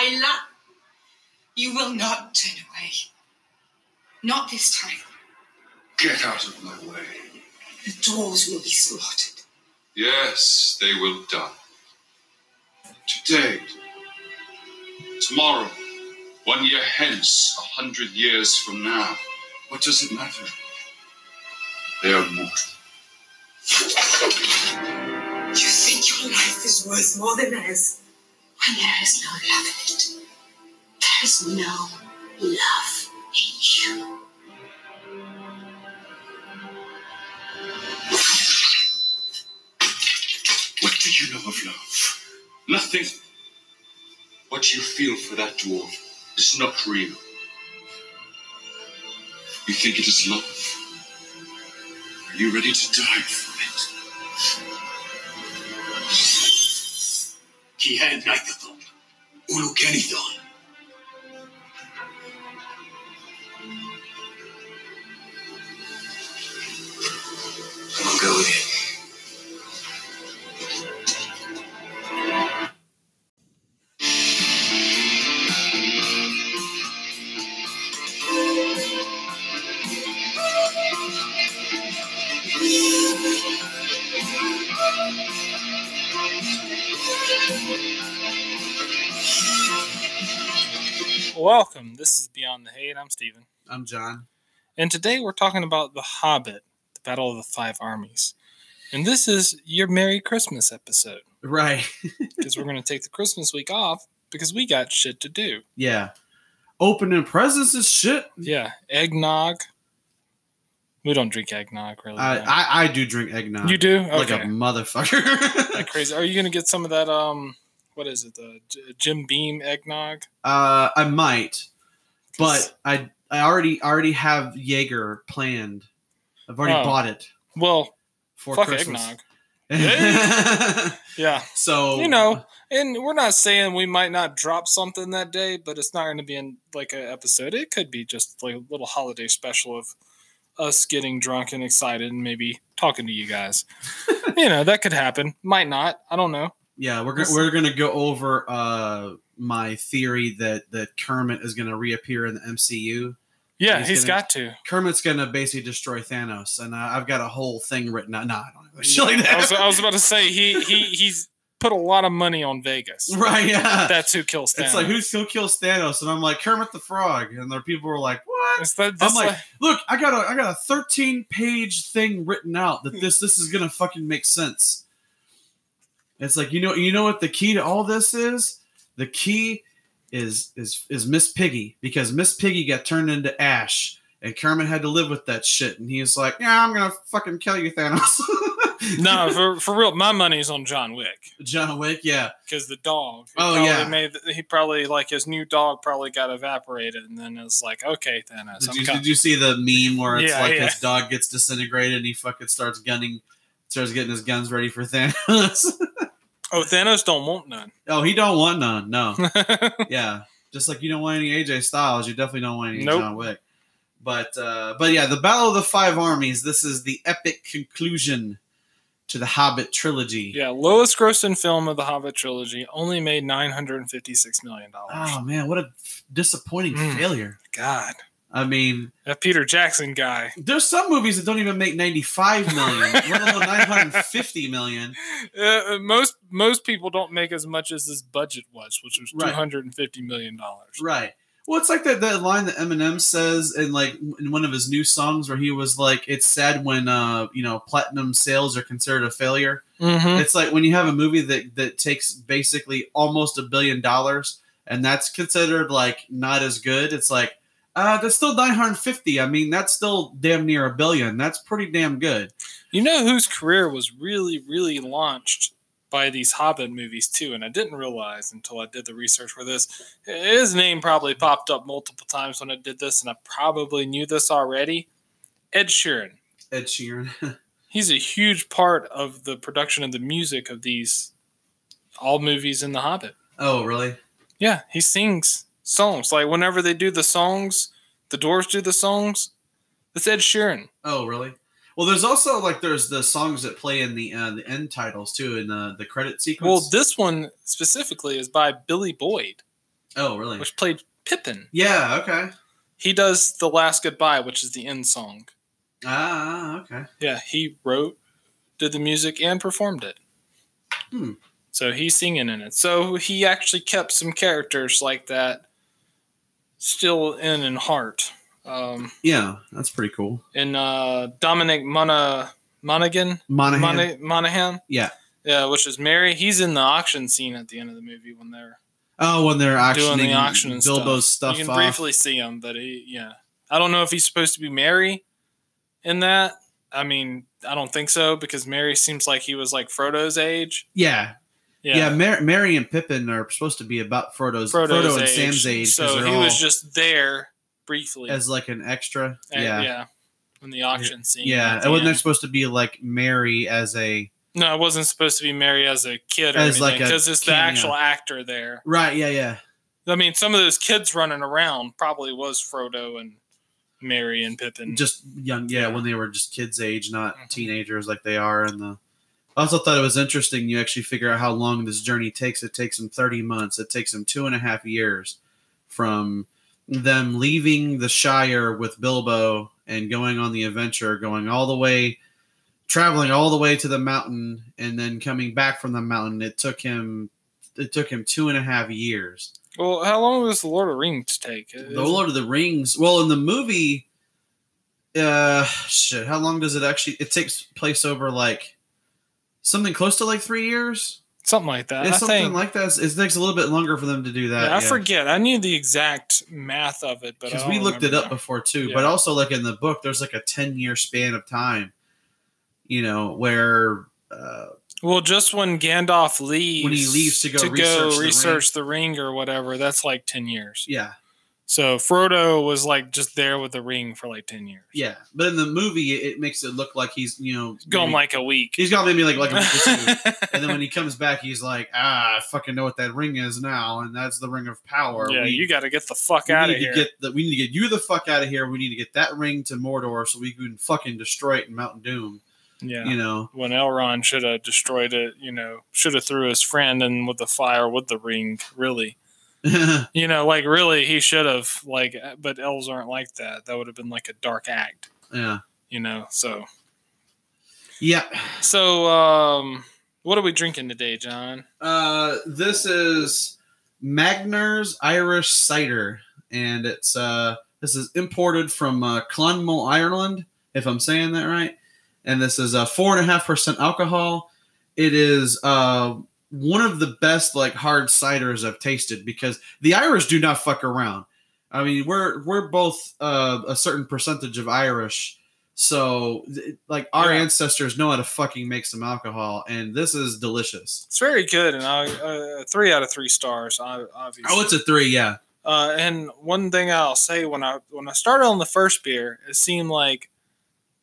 Hyla, you will not turn away. Not this time. Get out of my way. The dwarves will be slaughtered. Yes, they will die. Today, tomorrow, one year hence, a hundred years from now. What does it matter? They are mortal. You think your life is worth more than theirs when there is no love in it. There is no love in you. What do you know of love? Nothing. What you feel for that dwarf is not real. You think it is love? Are you ready to die for it? Kihan Naikathon. Ulu Kenithon. I'm John. And today we're talking about The Hobbit, the Battle of the Five Armies. And this is your Merry Christmas episode Right. because we're going to take the Christmas week off because we got shit to do. yeah. Opening presents is shit. Yeah, eggnog. We don't drink eggnog really. I, no. I I do drink eggnog. you do? like a motherfucker. like crazy. Are you going to get some of that um what is it? The Jim Beam eggnog? uh, I might, but I I already already have Jaeger planned. I've already Oh. bought it Well, for fuck Christmas. eggnog. Yeah. so You know, and we're not saying we might not drop something that day, but it's not going to be in like an episode. It could be just like a little holiday special of us getting drunk and excited and maybe talking to you guys. you know, that could happen. Might not. I don't know. Yeah, we're we're gonna go over uh my theory that that Kermit is gonna reappear in the MCU. Yeah, He's he's gonna- got to. Kermit's gonna basically destroy Thanos, and uh, I've got a whole thing written out. Nah, I don't know shit like that. I was, I was about to say he he he's put a lot of money on Vegas. right? Yeah, That's who kills Thanos. it's like who's who kills Thanos, and I'm like Kermit the Frog, and there people were like, "What?" It's that, I'm like, like, "Look, I got a I got a 13 page thing written out that this this is gonna fucking make sense." It's like you know you know what the key to all this is. The key is is is Miss Piggy because Miss Piggy got turned into Ash, and Kermit had to live with that shit, and he's like, "Yeah, I'm gonna fucking kill you, Thanos." no, for, for real, my money's on John Wick. John Wick, yeah. because the dog. Oh, yeah. made he probably like his new dog probably got evaporated, and then it's like okay, Thanos. Did you, did you see the meme where it's Yeah, like yeah. his dog gets disintegrated and he fucking starts gunning, starts getting his guns ready for Thanos? oh, Thanos don't want none. oh, he don't want none. No, yeah, just like you don't want any AJ Styles, you definitely don't want any Nope. John Wick. But uh, but yeah, the Battle of the Five Armies. This is the epic conclusion to the Hobbit trilogy. yeah, lowest grossing film of the Hobbit trilogy only made nine hundred and fifty six million dollars. Oh man, what a disappointing Mm. failure. God, I mean, that Peter Jackson guy. there's some movies that don't even make 95 million, let alone 950 million. Uh, most most people don't make as much as this budget was, which was Right. two hundred and fifty million dollars. Right. Well, it's like that, that line that Eminem says in like in one of his new songs where he was like, "It's sad when uh you know platinum sales are considered a failure." Mm-hmm. It's like when you have a movie that that takes basically almost a billion dollars and that's considered like not as good. It's like uh that's still 950. I mean, that's still damn near a billion. That's pretty damn good. You know whose career was really, really launched by these Hobbit movies too, and I didn't realize until I did the research for this. His name probably popped up multiple times when I did this, and I probably knew this already. Ed Sheeran. Ed Sheeran. He's a huge part of the production of the music of these all movies in The Hobbit. oh, really? Yeah, he sings songs. Like whenever they do the songs, the Doors do the songs. It's Ed Sheeran. Oh, really? Well, there's also like there's the songs that play in the uh, the end titles too in the the credit sequence. Well, this one specifically is by Billy Boyd. Oh, really? which played Pippin. yeah. Okay. He does the last goodbye, which is the end song. Ah. Okay. Yeah, he wrote, did the music, and performed it. Hmm. So he's singing in it. So he actually kept some characters like that still in in heart. Um, Yeah, that's pretty cool. and uh, Dominic Mona, Monaghan, Monahan. Mona, Monahan, yeah. yeah, which is Merry. He's in the auction scene at the end of the movie when they're Oh, when they're auctioning doing the auction and Bilbo's stuff. stuff, You can off. briefly see him, but he, yeah, I don't know if he's supposed to be Merry in that. I mean, I don't think so because Merry seems like he was like Frodo's age. Yeah. Yeah, Yeah. Mar- Merry and Pippin are supposed to be about Frodo's, Frodo's Frodo and age. Sam's age. So he was just there briefly. as like an extra. Uh, yeah. yeah, in the auction scene. Yeah, it wasn't end. supposed to be like Merry as a No, it wasn't supposed to be Merry as a kid or As anything because it's the cameo. actual actor there. right. Yeah, yeah, I mean, some of those kids running around probably was Frodo and Merry and Pippin. just young. Yeah, Yeah. when they were just kids' age, not Mhm. teenagers like they are in the. I also thought it was interesting. You actually figure out how long this journey takes. It takes them thirty months. It takes them two and a half years from them leaving the Shire with Bilbo and going on the adventure, going all the way, traveling all the way to the mountain, and then coming back from the mountain. It took him. It took him two and a half years. well, how long does the Lord of the Rings take? The Lord of the Rings. Well, in the movie, uh, shit. How long does it actually? It takes place over like something close to like three years. Something like that. It's something think. like that. It takes a little bit longer for them to do that. yeah, I forget. I knew the exact math of it, but because we looked it up now. before too. Yeah. But also, like in the book, there's like a ten year span of time. You know where. Uh, Well, just when Gandalf leaves, When he leaves to go to research go the research the ring or whatever, that's like ten years. yeah, So Frodo was like just there with the ring for like ten years. yeah. But in the movie, it, it makes it look like he's you know going maybe- like a week. he's gone maybe like like a week. And then when he comes back, he's like, ah, I fucking know what that ring is now, and that's the ring of power. yeah, we, you got to get the fuck out of here. get the, we need to get you the fuck out of here. We need to get that ring to Mordor so we can fucking destroy it in Mount Doom. yeah. You know, when Elrond should have destroyed it, you know, should have threw his friend in with the fire with the ring. Really, you know, like really, he should have. Like, but elves aren't like that. That would have been like a dark act. yeah, You know, so yeah. so um, what are we drinking today, John? Uh, this is Magners Irish cider, and it's uh, this is imported from uh, Clonmel, Ireland, if I'm saying that right. And this is a four and a half percent alcohol. It is uh, one of the best like hard ciders I've tasted because the Irish do not fuck around. I mean, we're we're both uh, a certain percentage of Irish, so like our Yeah. ancestors know how to fucking make some alcohol, and this is delicious. It's very good, and I uh, three out of three stars. Obviously. Oh, it's a three, yeah. Uh, and one thing I'll say when I when I started on the first beer, it seemed like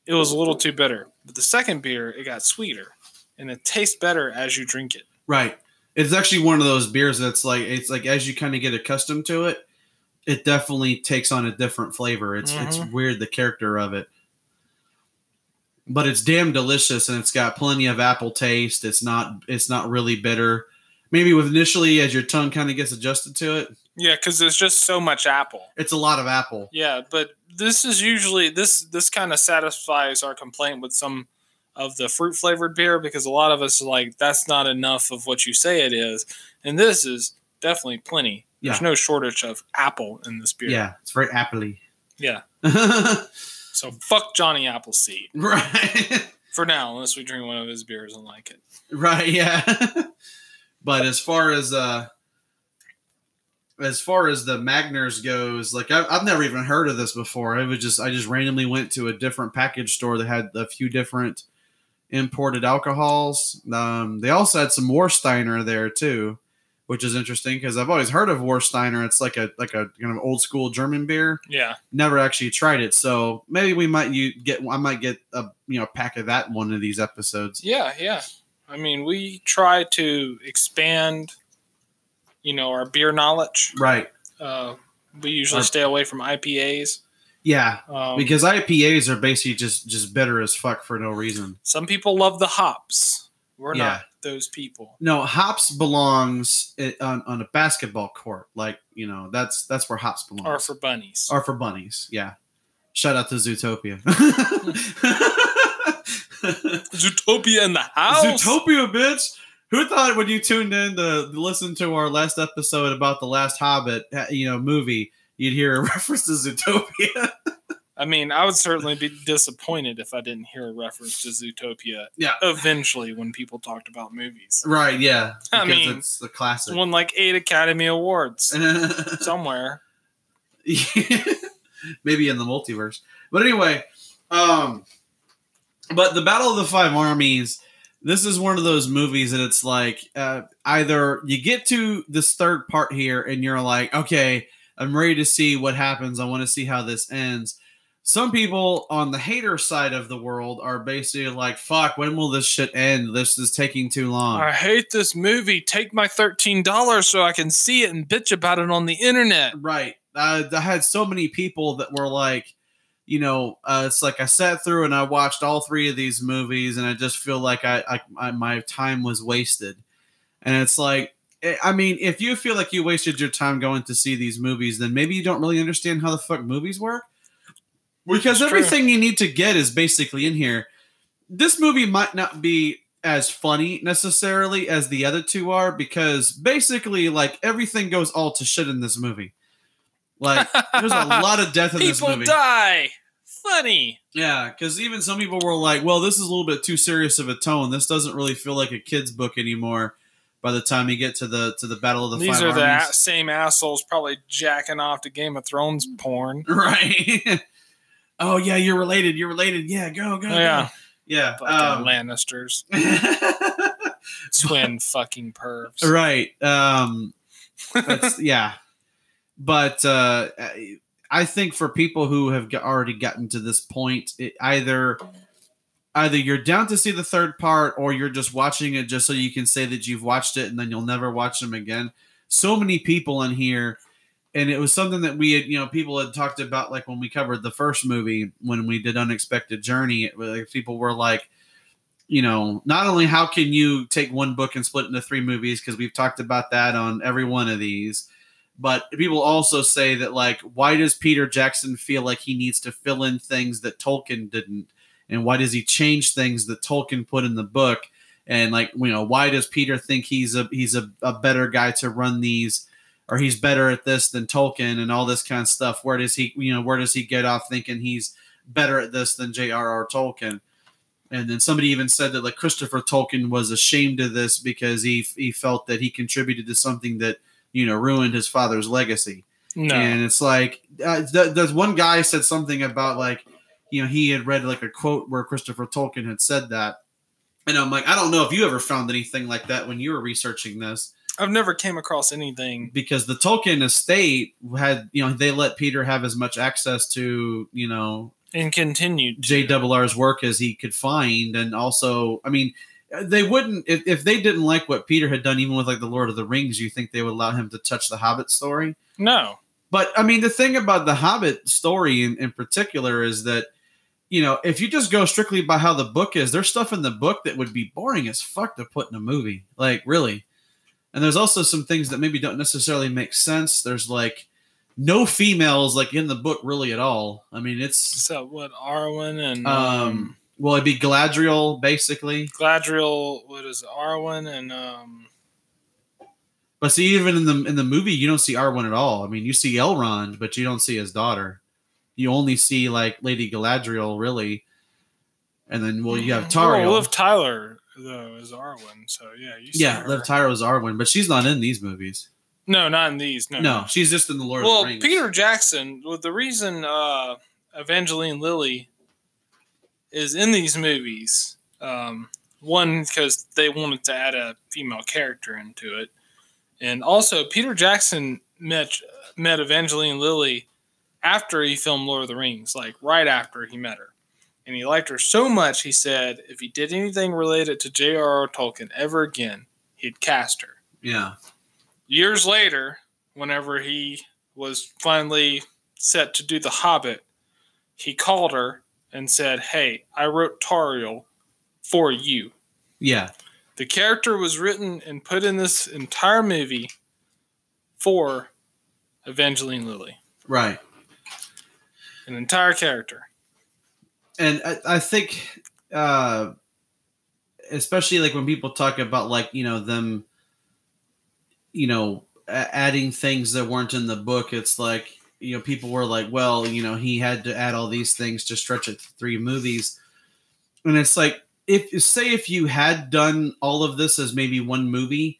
it was a little too bitter. But the second beer, it got sweeter, and it tastes better as you drink it. Right. It's actually one of those beers that's like it's like as you kind of get accustomed to it, it definitely takes on a different flavor. It's it's mm-hmm. weird the character of it. But it's damn delicious and it's got plenty of apple taste. It's not it's not really bitter. Maybe with initially as your tongue kind of gets adjusted to it, Yeah, because there's just so much apple. it's a lot of apple. Yeah, but this is usually this this kind of satisfies our complaint with some of the fruit flavored beer because a lot of us are like that's not enough of what you say it is, and this is definitely plenty. There's Yeah. no shortage of apple in this beer. Yeah, it's very appley. Yeah. So fuck Johnny Appleseed Right. for now, unless we drink one of his beers and like it. Right, yeah. but as far as uh as far as the Magners goes, like I've, I've never even heard of this before. It was just I just randomly went to a different package store that had a few different imported alcohols. Um, they also had some Warsteiner there too, which is interesting because I've always heard of Warsteiner. It's like a like a kind of old school German beer. Yeah. Never actually tried it, so maybe we might you get I might get a you know pack of that in one of these episodes. Yeah, yeah. I mean, we try to expand, you know, our beer knowledge. Right. Uh, we usually Our- stay away from IPAs. Yeah, Um, because IPAs are basically just just bitter as fuck for no reason. some people love the hops. We're Yeah. not those people. No, Hops belongs on, on a basketball court. Like you know, that's that's where Hops belongs. Or for bunnies. Or for bunnies. Yeah. Shout out to Zootopia. Zootopia in the house. Zootopia, bitch. Who thought when you tuned in to listen to our last episode about the last Hobbit, you know, movie, you'd hear a reference to Zootopia? I mean, I would certainly be disappointed if I didn't hear a reference to Zootopia. Yeah. Eventually, when people talked about movies, right. Yeah. I mean, it's the classic. won like eight Academy Awards somewhere. maybe in the multiverse. But anyway, um, but the Battle of the Five Armies. This is one of those movies that it's like uh, either you get to this third part here and you're like, okay, I'm ready to see what happens. I want to see how this ends. Some people on the hater side of the world are basically like, fuck, when will this shit end? This is taking too long. I hate this movie. Take my thirteen dollars so I can see it and bitch about it on the internet. Right. Uh, I had so many people that were like, you know, uh, it's like I sat through and I watched all three of these movies, and I just feel like I, I, I my time was wasted. And it's like, Eh, I mean, if you feel like you wasted your time going to see these movies, then maybe you don't really understand how the fuck movies work. Because true. everything you need to get is basically in here. This movie might not be as funny necessarily as the other two are because basically, like, everything goes all to shit in this movie. Like, there's a lot of death in this movie. People die. Funny. Yeah, because even some people were like, well, this is a little bit too serious of a tone. This doesn't really feel like a kid's book anymore by the time you get to the to the Battle of the These are the Armies. a- same assholes probably jacking off to Game of Thrones porn. Right. oh, yeah, you're related. You're related. Yeah, go, go. go. Yeah. Yeah. Fucking um, Lannisters. Twin fucking pervs. right. Um, that's, yeah. But uh, I think for people who have already gotten to this point, it either either you're down to see the third part or you're just watching it just so you can say that you've watched it and then you'll never watch them again. So many people in here, and it was something that we had, you know, people had talked about like when we covered the first movie when we did Unexpected Journey. It, like, people were like, you know, not only how can you take one book and split it into three movies because we've talked about that on every one of these, but people also say that like, why does Peter Jackson feel like he needs to fill in things that Tolkien didn't, and why does he change things that Tolkien put in the book? And like, you know, why does Peter think he's a he's a, a better guy to run these, or he's better at this than Tolkien, and all this kind of stuff? Where does he, you know, where does he get off thinking he's better at this than J.R.R. Tolkien? And then somebody even said that like Christopher Tolkien was ashamed of this because he he felt that he contributed to something that you know ruined his father's legacy. No. And it's like uh, th- there's one guy said something about like you know he had read like a quote where Christopher Tolkien had said that, and I'm like I don't know if you ever found anything like that when you were researching this I've never came across anything. because the Tolkien estate had you know they let Peter have as much access to you know And continued. JRR's work as he could find, and also, I mean, they wouldn't if, if they didn't like what Peter had done, even with like the Lord of the Rings. You think they would allow him to touch the Hobbit story? No. But I mean, the thing about the Hobbit story in, in particular is that you know if you just go strictly by how the book is, there's stuff in the book that would be boring as fuck to put in a movie, like really. And there's also some things that maybe don't necessarily make sense. There's like no females like in the book really at all. I mean, it's So what? Arwen and um, um, well, it'd be Galadriel, basically. Gladriel. What is it? Arwen and um. But see, even in the in the movie, you don't see Arwen at all. I mean, you see Elrond, but you don't see his daughter. You only see like Lady Galadriel, really. And then, well, you have Tauriel. Well, Liv Tyler though is Arwen. So yeah, you see yeah, her. Liv Tyler was Arwen, but she's not in these movies. No, not in these. No. No, she's just in the Lord well, of the Rings. Well, Peter Jackson. Well, the reason uh, Evangeline Lilly is in these movies, um, one because they wanted to add a female character into it, and also Peter Jackson met met Evangeline Lilly after he filmed Lord of the Rings, like right after he met her. And he liked her so much, he said if he did anything related to J.R.R. Tolkien ever again, he'd cast her Yeah, years later, whenever he was finally set to do The Hobbit, he called her and said, Hey, I wrote Tauriel for you. yeah, The character was written and put in this entire movie for Evangeline Lilly. Right. An entire character. and I, I think uh especially like when people talk about like you know them you know adding things that weren't in the book it's like you know people were like well you know he had to add all these things to stretch it to three movies and it's like if say if you had done all of this as maybe one movie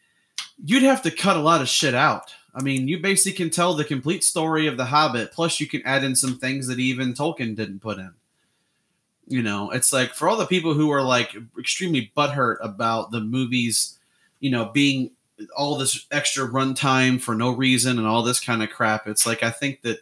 you'd have to cut a lot of shit out i mean you basically can tell the complete story of the hobbit plus you can add in some things that even tolkien didn't put in you know it's like for all the people who are like extremely butthurt about the movies you know being all this extra runtime for no reason and all this kind of crap it's like i think that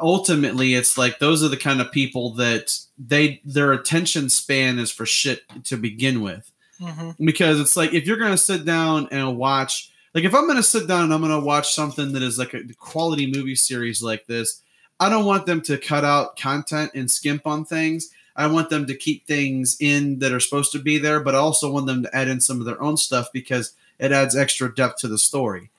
ultimately it's like those are the kind of people that they their attention span is for shit to begin with Mm-hmm. because it's like if you're gonna sit down and watch like if i'm gonna sit down and i'm gonna watch something that is like a quality movie series like this i don't want them to cut out content and skimp on things i want them to keep things in that are supposed to be there but i also want them to add in some of their own stuff because it adds extra depth to the story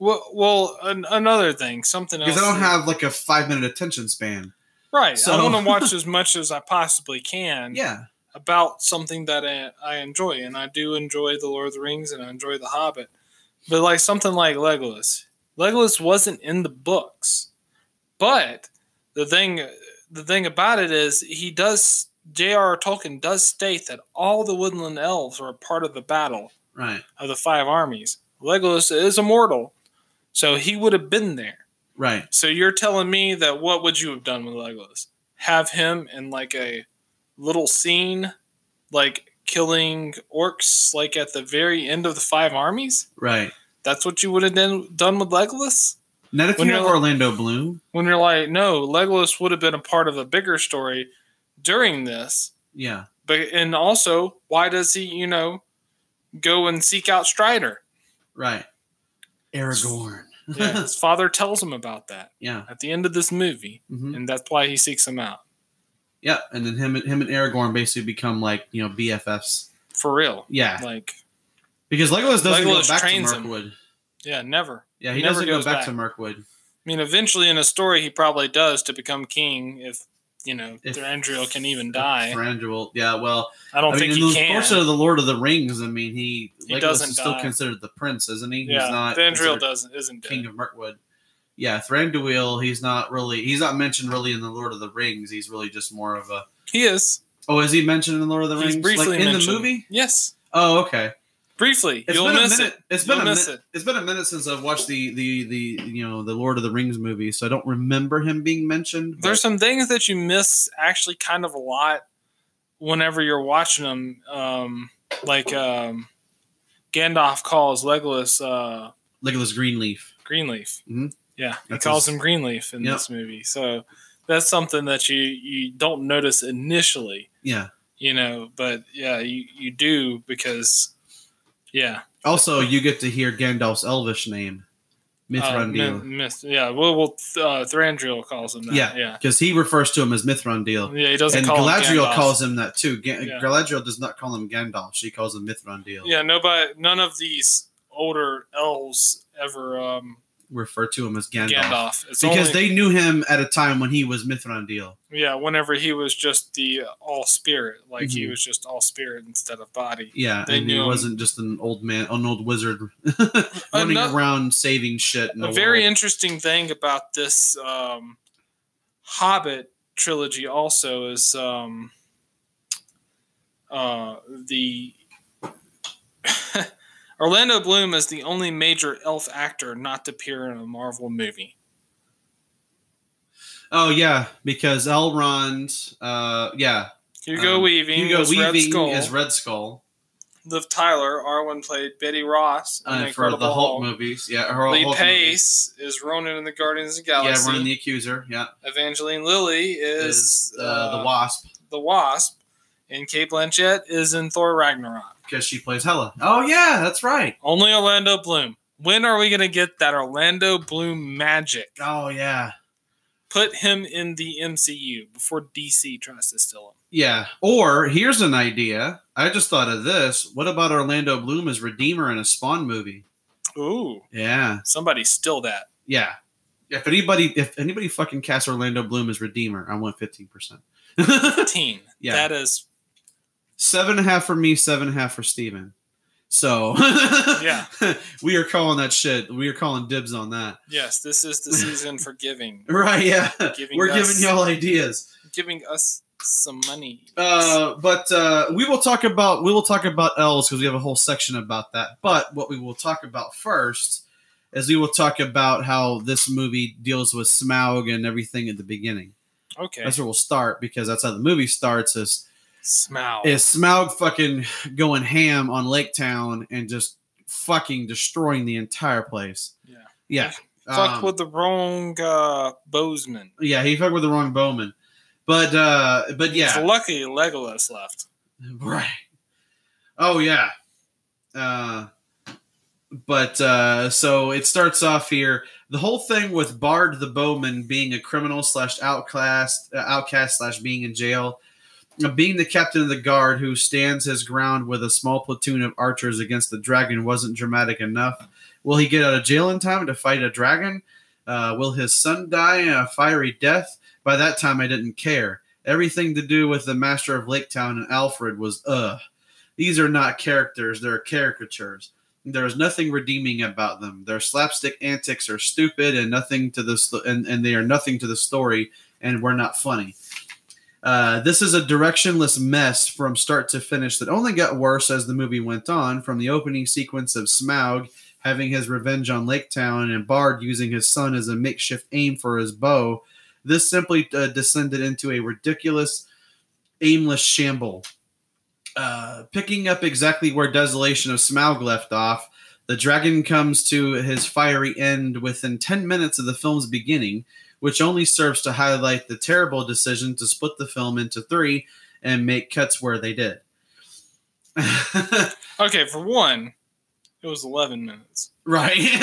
Well, well, an, another thing, something else. because i don't that- have like a five minute attention span right. so- I want to watch as much as I possibly can. yeah about something that I, I enjoy, and I do enjoy the Lord of the Rings, and I enjoy the Hobbit. But like something like Legolas, Legolas wasn't in the books, but the thing the thing about it is he does J.R.R. Tolkien does state that all the woodland elves are a part of the battle right of the five armies. Legolas is immortal, so he would have been there. right So you're telling me that what would you have done with Legolas? Have him in like a little scene, like killing orcs, like at the very end of the five armies? right That's what you would have done, done with Legolas? not if When you you're have orlando bloom When you're like, no, Legolas would have been a part of a bigger story during this. yeah But and also, why does he, you know, go and seek out Strider? right aragorn Yeah, his father tells him about that yeah at the end of this movie, hmm and that's why he seeks him out. Yeah, and then him and him and Aragorn basically become like you know BFFs. For real. Yeah, Like, because Legolas doesn't Legolas go back to trains him. Mirkwood. yeah, never. Yeah, he, He never doesn't go goes back, back. to Mirkwood. I mean, eventually in a story, he probably does to become king if, you know, If- Thranduil can even die. Thranduil. Yeah, well, I don't I think mean, he in the can. course of the Lord of the Rings, I mean, he, He Legolas doesn't is still considered the prince, isn't he? yeah, he's not Thranduil doesn't isn't dead. king of Mirkwood. Yeah, Thranduil, he's not really, he's not mentioned really in the Lord of the Rings. He's really just more of a. He is. Oh, is he mentioned in the Lord of the He's Rings? briefly like in mentioned. the movie? Yes, Oh, okay. briefly. It's You'll been miss a minute. it. It's been You'll a miss minute. it. It's been a minute since I've watched the the the you know the Lord of the Rings movie, so I don't remember him being mentioned. There's some things that you miss actually kind of a lot whenever you're watching them. Um, like um, Gandalf calls Legolas uh, Legolas Greenleaf. Greenleaf. Mhm. Yeah, he calls his- him Greenleaf in Yep. this movie. So that's something that you you don't notice initially, Yeah. you know, but yeah, you you do because yeah, Also, you get to hear Gandalf's Elvish name, uh, Mithrandir, Mi- Mith- yeah. Well, well, uh, Thranduil calls him that. Yeah. yeah, because he refers to him as Mithrandir. yeah. He doesn't And call Galadriel calls him that too. Ga- Yeah. Galadriel does not call him Gandalf; she calls him Mithrandir. Yeah, nobody, none of these older elves ever um, Refer to him as Gandalf, Gandalf. Because only, they knew him at a time when he was Mithrandir. yeah, whenever he was just the all spirit, like he Mhm. was just all spirit instead of body. Yeah, They and he wasn't just an old man, an old wizard running around saving shit. A the very world. interesting thing about this um, Hobbit trilogy also is um, uh, the Orlando Bloom is the only major elf actor not to appear in a Marvel movie. Oh yeah, because Elrond, uh, yeah, Hugo Um, Weaving Hugo was Red Weaving Skull. is Red Skull Liv Tyler, Arwen played Betty Ross in uh, the for the Hulk Hulk. movies. Yeah, her Lee Hulk Pace is Ronan in the Guardians of the. Galaxy. Yeah, Ronan the Accuser. Yeah, Evangeline Lilly is, is uh, uh, the Wasp the Wasp, and Cate Blanchett is in Thor Ragnarok. Because she plays Hela. Oh yeah, that's right. Only Orlando Bloom. When are we going to get that Orlando Bloom magic? Oh yeah, Put him in the MCU before DC tries to steal him. yeah. Or here's an idea: I just thought of this. What about Orlando Bloom as Redeemer in a Spawn movie? Ooh, Yeah, somebody steal that. yeah. If anybody, if anybody fucking casts Orlando Bloom as Redeemer, I want fifteen percent. Teen. Yeah. That is seven and a half for me, seven and a half for Steven. So Yeah. we are calling that shit. We are calling dibs on that. yes. This is the season for giving, Right? Yeah, Giving we're giving y'all ideas. giving us some money. Uh, but uh, we will talk about we will talk about L's because we have a whole section about that. But what we will talk about first is we will talk about how this movie deals with Smaug and everything at the beginning. okay. That's where we'll start because that's how the movie starts. Is Smaug. is Smaug fucking going ham on Lake Town and just fucking destroying the entire place? Yeah. Yeah. Fuck Um, with the wrong uh, Bowman. yeah, he fucked with the wrong Bowman. But uh but It's yeah. lucky Legolas left. Right. Oh yeah. Uh but uh so it starts off here. The whole thing with Bard the Bowman being a criminal slash outcast uh, outcast slash being in jail. Being the captain of the guard who stands his ground with a small platoon of archers against the dragon wasn't dramatic enough. Will he get out of jail in time to fight a dragon? Uh, will his son die a fiery death? By that time, I didn't care. Everything to do with the master of Lake Town and Alfrid was ugh. These are not characters, they're caricatures. There is nothing redeeming about them. Their slapstick antics are stupid and nothing to the and, and they are nothing to the story and were not funny. Uh, this is a directionless mess from start to finish that only got worse as the movie went on. From the opening sequence of Smaug having his revenge on Lake Town and Bard using his son as a makeshift aim for his bow, this simply uh, descended into a ridiculous, aimless shamble. Uh, picking up exactly where Desolation of Smaug left off, the dragon comes to his fiery end within 10 minutes of the film's beginning, which only serves to highlight the terrible decision to split the film into three and make cuts where they did. Okay, for one, it was 11 minutes. right.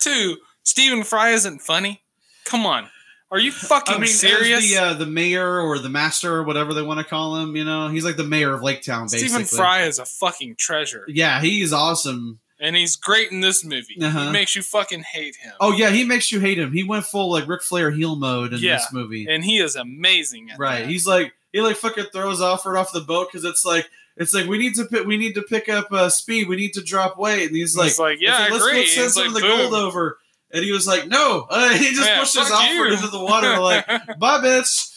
Two, Stephen Fry isn't funny. Come on. Are you fucking I mean, serious? the uh, the mayor or the master or whatever they want to call him, you know, he's like the mayor of Lake Town, basically. Stephen Fry is a fucking treasure. Yeah, he's awesome. And he's great in this movie. Uh-huh. He makes you fucking hate him. Oh yeah, he makes you hate him. He went full like Ric Flair heel mode in Yeah. this movie. And he is amazing at Right. that. He's like he like fucking throws Alfrid off the boat because it's like it's like we need to pick, we need to pick up uh, speed. We need to drop weight. And he's like, He's like, yeah, let's send some of the boom. gold over. And he was like, no. Uh, he just Yeah, pushes Alfrid you. into the water like, bye, bitch.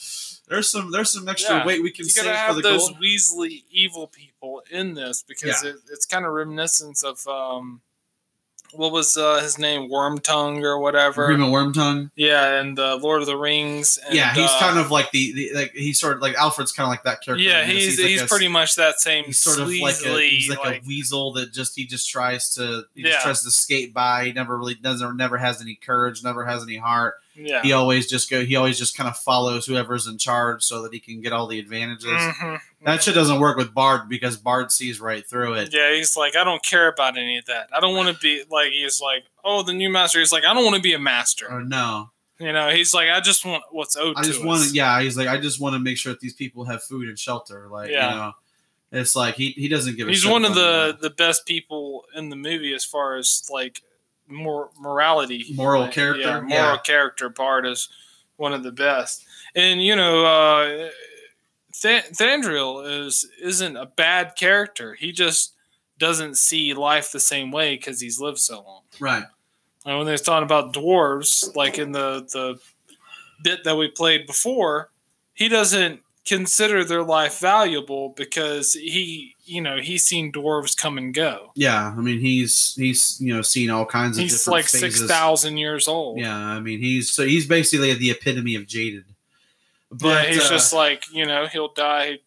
There's some there's some extra Yeah. weight we can you save for the those gold. Weasley evil people in this because it, it's kind of reminiscent of um, what was uh, his name, Wormtongue or whatever. Grima Wormtongue. Yeah, and uh, Lord of the Rings. And, yeah, he's uh, kind of like the, the like he's sort of like Alfrid's kind of like that character. yeah, this. he's like he's a- pretty much that same he's sort of like a he's like, like a weasel that just he just tries to he Yeah. just tries to skate by. He never really doesn't never has any courage, never has any heart. Yeah. He always just go he always just kind of follows whoever's in charge so that he can get all the advantages. Mhm. That shit doesn't work with Bard because Bard sees right through it. Yeah, he's like, I don't care about any of that. I don't want to be like. He's like, oh, the new master. He's like, I don't want to be a master. Or no. You know, he's like, I just want what's owed I just us. want to yeah, he's like I just want to make sure that these people have food and shelter like Yeah. you know. It's like he, he doesn't give a He's one of the that. the best people in the movie as far as like more morality, Moral Like, character? Yeah, moral Yeah. character. Bard is one of the best, and you know, uh, Th- Thranduil is isn't a bad character. He just doesn't see life the same way because he's lived so long. right. And when they thought about dwarves, like in the the bit that we played before, he doesn't consider their life valuable because he, you know, he's seen dwarves come and go. Yeah, I mean he's he's you know seen all kinds of He's different like phases. six thousand years old. Yeah, I mean he's so he's basically the epitome of jaded. But But he's uh, just like, you know, he'll die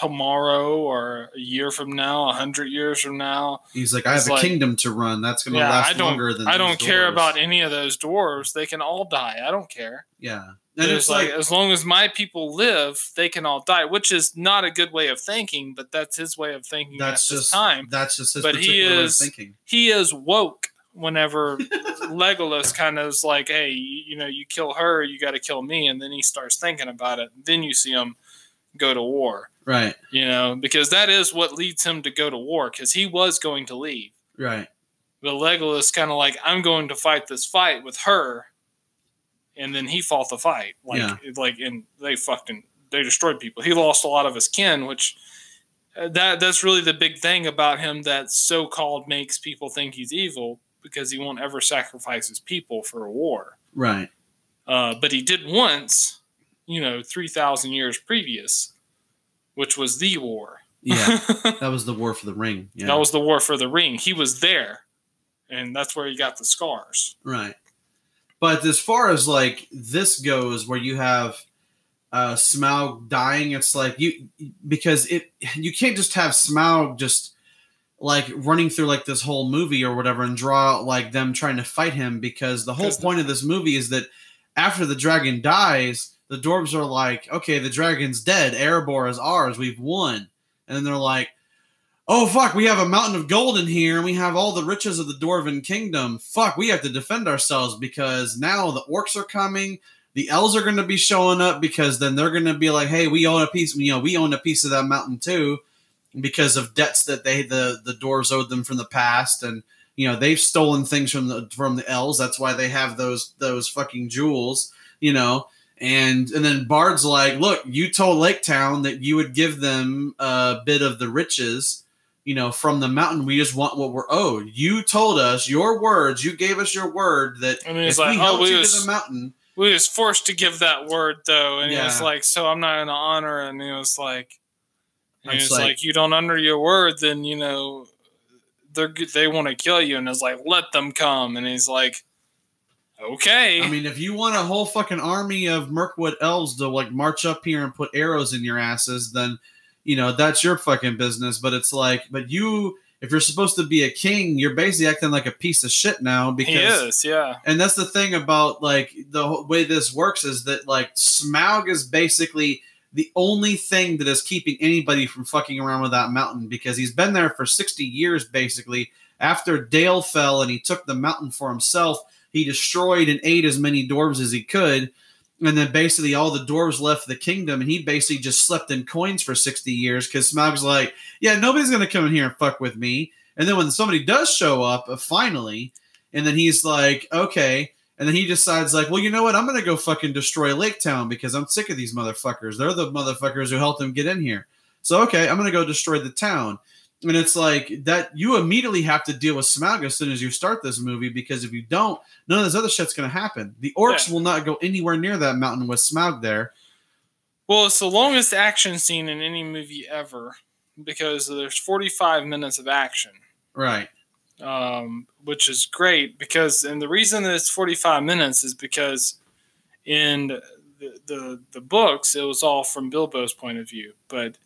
tomorrow or a year from now, a hundred years from now. he's like I have a like- kingdom to run that's going to Yeah, last I don't, longer than I don't care dwarves. about any of those dwarves. They can all die. I don't care. yeah, and it's like, as long as my people live, they can all die, which is not a good way of thinking, but that's his way of thinking that's at this just time. that's just his But he particular way of is- thinking. He is woke whenever Legolas kind of is like, hey, you, you know, you kill her, you got to kill me. And then he starts thinking about it. Then you see him go to war. Right. You know, because that is what leads him to go to war because he was going to leave. Right. But Legolas kind of like, I'm going to fight this fight with her, and then he fought the fight. Like, Yeah. like, and they fucking they destroyed people. He lost a lot of his kin, which uh, that that's really the big thing about him that so called makes people think he's evil because he won't ever sacrifice his people for a war. Right. Uh, but he did once, you know, three thousand years previous, which was the war. Yeah. that was the war for the ring. Yeah. That was the war for the ring. He was there, and that's where he got the scars. Right. But as far as like this goes, where you have uh, Smaug dying, it's like you because it you can't just have Smaug just like running through like this whole movie or whatever and draw out like them trying to fight him because the whole point of this movie is that after the dragon dies, the dwarves are like, okay, the dragon's dead, Erebor is ours, we've won, and then they're like. Oh fuck, we have a mountain of gold in here and we have all the riches of the dwarven kingdom. Fuck, we have to defend ourselves because now the orcs are coming, the elves are going to be showing up because then they're going to be like, "Hey, we own a piece, you know, we own a piece of that mountain too." Because of debts that they the the dwarves owed them from the past and you know, they've stolen things from the from the elves. That's why they have those those fucking jewels, you know. And and then Bard's like, "Look, you told Lake Town that you would give them a bit of the riches." you know, from the mountain. We just want what we're owed. You told us your words. You gave us your word that And if like, we "Oh, held we you was- to the mountain, We was forced to give that word though, and he was like, "So I'm not to honor." And he was like, and he It's was like, like- "You don't honor your word, then you know." They're, they want to kill you, and it's like, let them come. And he's like, okay. I mean, if you want a whole fucking army of Mirkwood elves to like march up here and put arrows in your asses, then you know that's your fucking business. But it's like, but you, if you're supposed to be a king, you're basically acting like a piece of shit now because he is, yeah. And that's the thing about like the way this works is that like Smaug is basically the only thing that is keeping anybody from fucking around with that mountain because he's been there for 60 years basically. After Dale fell and he took the mountain for himself, he destroyed and ate as many dwarves as he could. And then basically all the dwarves left the kingdom and he basically just slept in coins for 60 years because Smaug's like, yeah, nobody's going to come in here and fuck with me. And then when somebody does show up, uh, finally, and then he's like, okay. And then he decides, like, well, you know what? I'm going to go fucking destroy Lake Town because I'm sick of these motherfuckers. They're the motherfuckers who helped him get in here. So, okay, I'm going to go destroy the town. And it's like that you immediately have to deal with Smaug as soon as you start this movie because if you don't, none of this other shit's going to happen. The orcs Yeah. will not go anywhere near that mountain with Smaug there. Well, it's the longest action scene in any movie ever because there's 45 minutes of action. Right. um, which is great because, and the reason that it's 45 minutes is because in the, the the books it was all from Bilbo's point of view, but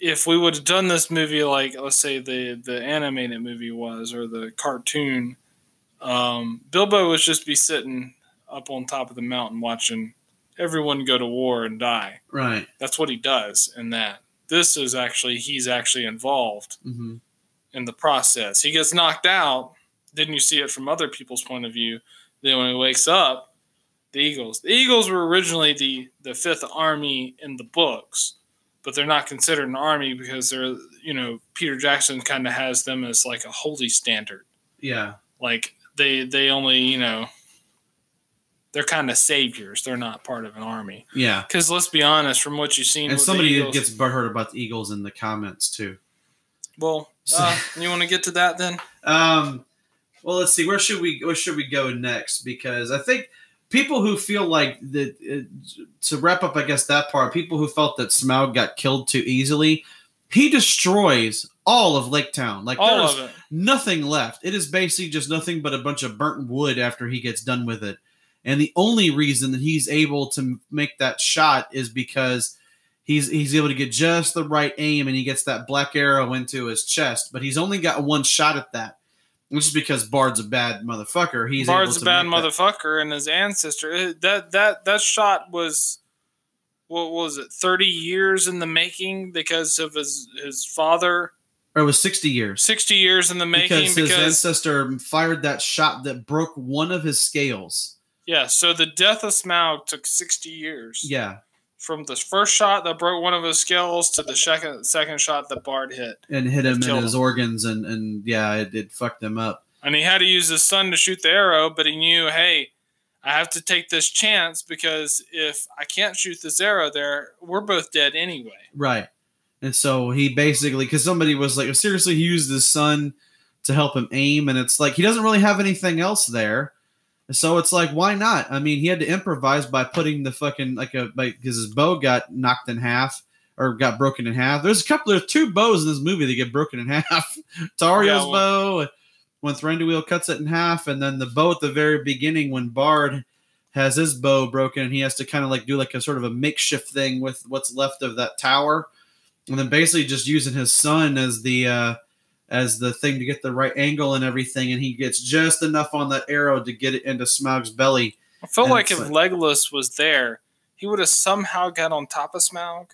if we would have done this movie like let's say the the animated movie was or the cartoon, um, Bilbo would just be sitting up on top of the mountain watching everyone go to war and die. Right. That's what he does in that. This is actually he's actually involved hmm in the process. He gets knocked out. Didn't you see it from other people's point of view. Then when he wakes up, the Eagles. The Eagles were originally the the fifth army in the books, but they're not considered an army because they're you know Peter Jackson kind of has them as like a holy standard. Yeah. Like they they only you know they're kind of saviors. They're not part of an army. Yeah. Because let's be honest, from what you've seen, And with the somebody Eagles- gets butthurt about the Eagles in the comments too. well. Uh, you want to get to that then? Um, well, let's see. Where should we where should we go next? Because I think people who feel like that uh, to wrap up, I guess that part. People who felt that Smaug got killed too easily. He destroys all of Lake Town. Like All there's of it. nothing left. It is basically just nothing but a bunch of burnt wood after he gets done with it. And the only reason that he's able to make that shot is because he's he's able to get just the right aim and he gets that black arrow into his chest. But he's only got one shot at that. Which is because Bard's a bad motherfucker. He's Bard's a bad make that- motherfucker, and his ancestor. uh, That that that shot was, what was it? Thirty years in the making because of his his father. Or it was sixty years. Sixty years in the making Because his because ancestor fired that shot that broke one of his scales. yeah. So the death of Smaug took sixty years. Yeah. From the first shot that broke one of his skills to the second second shot that Bard hit. and hit him in his him. organs, and and yeah, it, it fucked him up. And he had to use his son to shoot the arrow, but he knew, hey, I have to take this chance because if I can't shoot this arrow there, we're both dead anyway. Right. And so he basically, because somebody was like, seriously, he used his son to help him aim, and it's like he doesn't really have anything else there. So it's like, why not? I mean, he had to improvise by putting the fucking like a like because his bow got knocked in half or got broken in half. There's a couple, there's two bows in this movie that get broken in half. Tauriel's Yeah, bow when Thranduil cuts it in half, and then the bow at the very beginning when Bard has his bow broken and he has to kind of like do like a sort of a makeshift thing with what's left of that tower and then basically just using his son as the uh as the thing to get the right angle and everything and he gets just enough on that arrow to get it into Smaug's belly I feel And like if it's Legolas was there, he would have somehow got on top of Smaug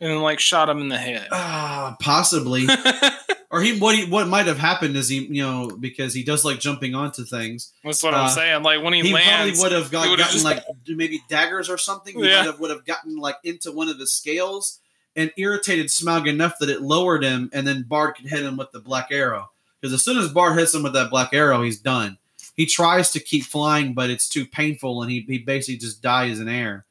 and like shot him in the head. ah possibly or he what he what might have happened is he you know because he does like jumping onto things That's what Uh, I'm saying. Like when he, he lands, probably would have got, gotten just- like maybe daggers or something. He Yeah. might have would have gotten like into one of his scales and irritated Smaug enough that it lowered him, and then Bard could hit him with the black arrow. Because as soon as Bard hits him with that black arrow, he's done. He tries to keep flying, but it's too painful, and he, he basically just dies in air.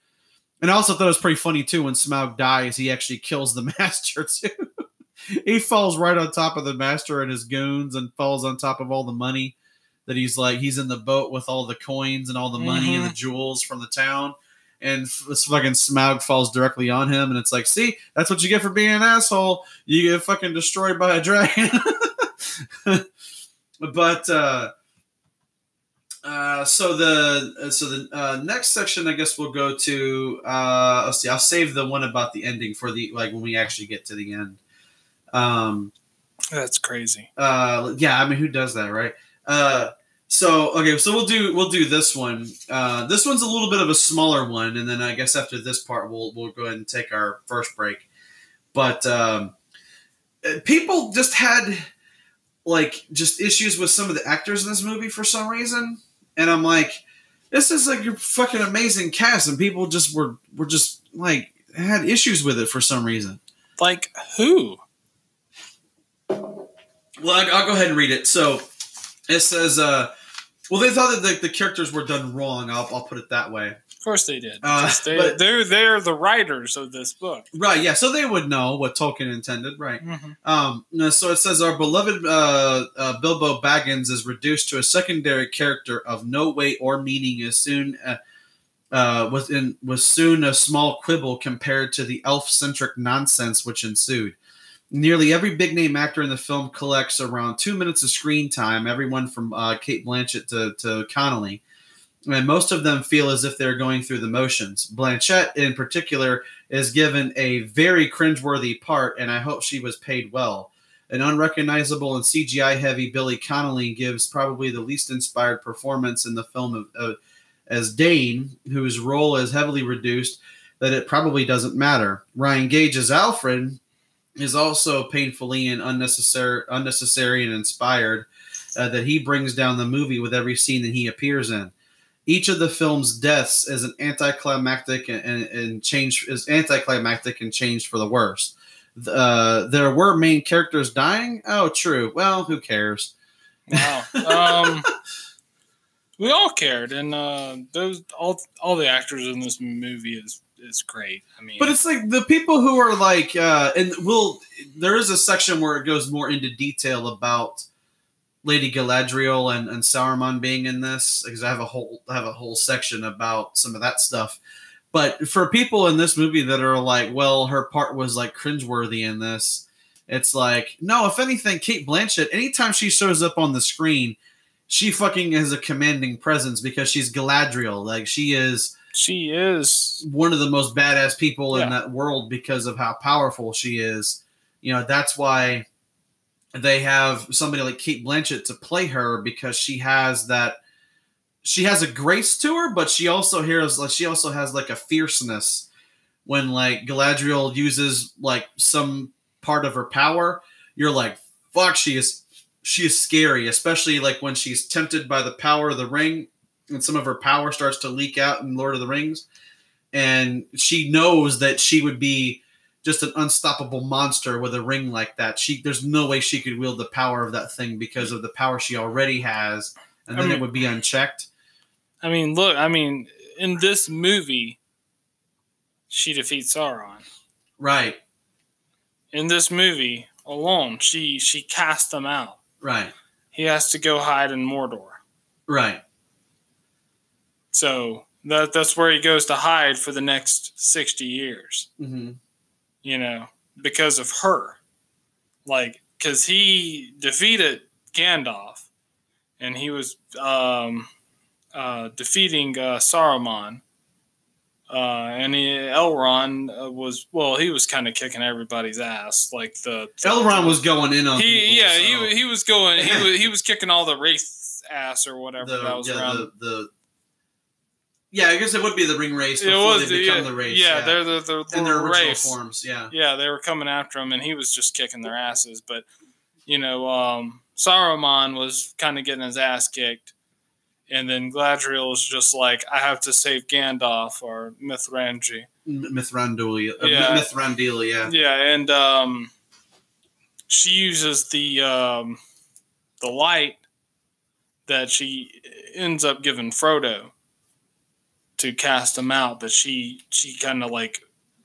And I also thought it was pretty funny too when Smaug dies, he actually kills the master too. he falls right on top of the master and his goons, and falls on top of all the money that he's like he's in the boat with all the coins and all the money and the mm-hmm. jewels from the town and this fucking Smaug falls directly on him and it's like see that's what you get for being an asshole you get fucking destroyed by a dragon but uh uh, so the uh, so the uh, next section, I guess we'll go to. Uh, let's see. I'll save the one about the ending for the like when we actually get to the end. Um, That's crazy. uh yeah i mean who does that right uh so okay so we'll do we'll do this one uh this one's a little bit of a smaller one and then i guess after this part we'll we'll go ahead and take our first break but um uh, people just had like just issues with some of the actors in this movie for some reason and i'm like this is like your fucking amazing cast and people just were were just like had issues with it for some reason Like who? Well, I- I'll go ahead and read it. So it says, uh, well, they thought that the, the characters were done wrong. I'll, I'll put it that way. Of course they did. Uh, they, but- they're they're the writers of this book. Right, yeah. So they would know what Tolkien intended, right? Mm-hmm. Um, so it says our beloved uh, uh, Bilbo Baggins is reduced to a secondary character of no weight or meaning as soon uh, uh, was in was soon a small quibble compared to the elf-centric nonsense which ensued. Nearly every big name actor in the film collects around two minutes of screen time, everyone from uh, Cate Blanchett to, to Connolly. And most of them feel as if they're going through the motions. Blanchett, in particular, is given a very cringeworthy part, and I hope she was paid well. An unrecognizable and CGI heavy Billy Connolly gives probably the least inspired performance in the film of, of, as Dain, whose role is heavily reduced that it probably doesn't matter. Ryan Gage as Alfrid is also painfully and unnecessary, unnecessary and inspired uh, that he brings down the movie with every scene that he appears in. Each of the film's deaths is an anticlimactic and, and, and change is anticlimactic and changed for the worse. Uh, there were main characters dying. Oh, true. Well, who cares? Wow. Um, we all cared, and uh, those all all the actors in this movie is is great. I mean, But it's like the people who are like, uh, and will there is a section where it goes more into detail about Lady Galadriel and, and Sauron being in this because I have a whole I have a whole section about some of that stuff. But for people in this movie that are like, well, her part was like cringeworthy in this, it's like, no, if anything, Cate Blanchett, anytime she shows up on the screen, she fucking has a commanding presence because she's Galadriel. Like she is she is one of the most badass people in that world because of how powerful she is. You know, that's why they have somebody like Cate Blanchett to play her because she has that she has a grace to her, but she also hears like she also has like a fierceness when like Galadriel uses like some part of her power, you're like, fuck, she is she is scary, especially like when she's tempted by the power of the ring and some of her power starts to leak out in Lord of the Rings. and she knows that she would be just an unstoppable monster with a ring like that. She there's no way she could wield the power of that thing because of the power she already has, and I then mean- it would be unchecked. I mean, look, I mean, in this movie, she defeats Sauron. Right, In this movie alone, she she cast them out. right, He has to go hide in Mordor. right. So that that's where he goes to hide for the next sixty years. hmm You know, because of her, like because he defeated Gandalf, and he was um, uh, defeating uh, Saruman. Uh, and he, Elrond uh, was well. He was kind of kicking everybody's ass, like the, the Elrond was going in on he people, yeah so he, he was going he was, he was kicking all the wraiths ass or whatever the, that was yeah, around the, the yeah, I guess it would be the ring race it before was they become yeah, the race. yeah, they're the, the, in their the original forms. Yeah, yeah they were coming after him and he was just kicking their asses but you know um Saruman was kind of getting his ass kicked and then Galadriel was just like I have to save Gandalf or Mithrangi M- Mithrandulia. Uh, Yeah. Mithrandulia. Yeah. Yeah, and um, she uses the um, the light that she ends up giving Frodo to cast him out. But she she kind of like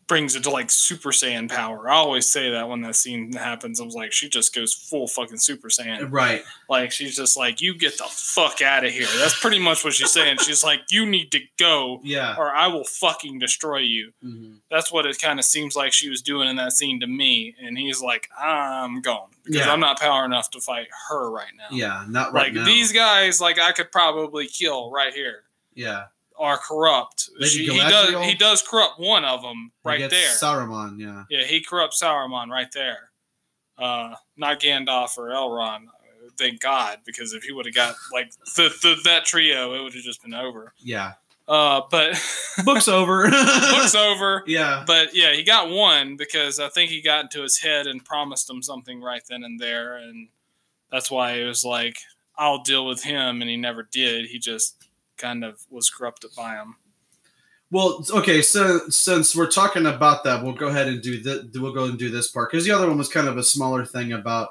brings it to like Super Saiyan power. I always say that when that scene happens. I was like, she just goes full fucking Super Saiyan. Right. Like she's just like, you get the fuck out of here. That's pretty much what she's saying. She's like, you need to go. Yeah. Or I will fucking destroy you hmm that's what it kind of seems like she was doing in that scene to me. And he's like, I'm gone because Yeah. I'm not power enough to fight her right now. Yeah. Not right like now. these guys, like I could probably kill right here. Yeah. Are corrupt. She, he does. He does corrupt one of them He right gets there. Saruman. Yeah. yeah, he corrupts Saruman right there. Uh, not Gandalf or Elrond. Thank God, because if he would have got like the, the that trio, it would have just been over. Yeah. Uh, but Book's over. book's over. Yeah. But yeah, he got one because I think he got into his head and promised him something right then and there, and that's why it was like, "I'll deal with him," and he never did. He just kind of was corrupted by him. Well, okay. So since we're talking about that, we'll go ahead and do the we'll go and do this part because the other one was kind of a smaller thing about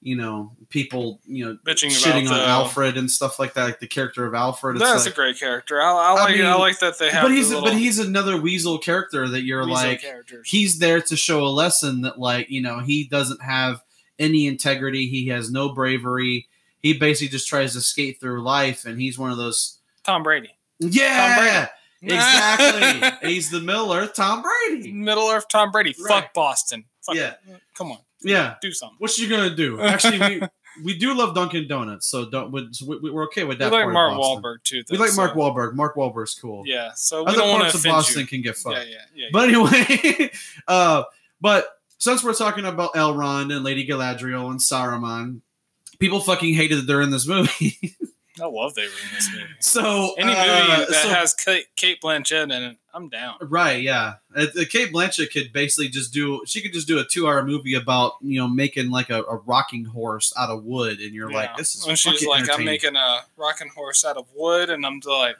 you know people you know Bitching shitting about on the- Alfrid and stuff like that, like the character of Alfrid. That's like, a great character. I, I I like. I, mean, like that they have. but he's but he's another weasel character that you're like characters. he's there to show a lesson that like you know he doesn't have any integrity he has no bravery he basically just tries to skate through life and he's one of those Tom Brady. yeah Tom Brady. exactly he's the middle earth tom brady Middle Earth Tom Brady. Right. Fuck Boston. Fuck Yeah. Come on, yeah do something. what you gonna do actually we, we do love dunkin donuts so don't We, we, we're okay with that. We like Mark. Wahlberg too. we though, like mark so- Wahlberg. mark Wahlberg's cool Yeah. So we other don't parts of boston you. can get fucked Yeah, yeah, yeah. But anyway, uh, but since we're talking about Elrond and Lady Galadriel and Saruman, people fucking hated that they're in this movie. I love they were in this movie. so Any movie uh, that so- has Kate, Cate Blanchett in it, I'm down. right, yeah, uh, uh, Cate Blanchett could basically just do. She could just do a two-hour movie about you know making like a, a rocking horse out of wood, and you're like, this is when she's like, I'm making a rocking horse out of wood, and I'm like,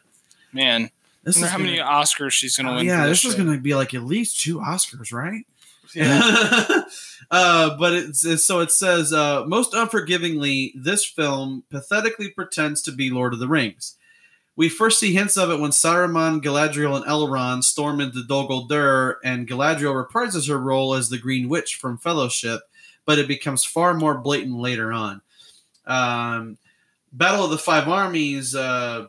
man, This wonder is how many gonna- Oscars she's gonna Oh, win. yeah, this this is shit. to be like at least two Oscars, right? Yeah. uh, but it's, it's- so it says uh, most unforgivingly, this film pathetically pretends to be Lord of the Rings. We first see hints of it when Saruman, Galadriel, and Elrond storm into Dol Guldur, and Galadriel reprises her role as the Green Witch from Fellowship, but it becomes far more blatant later on. Um, Battle of the Five Armies uh,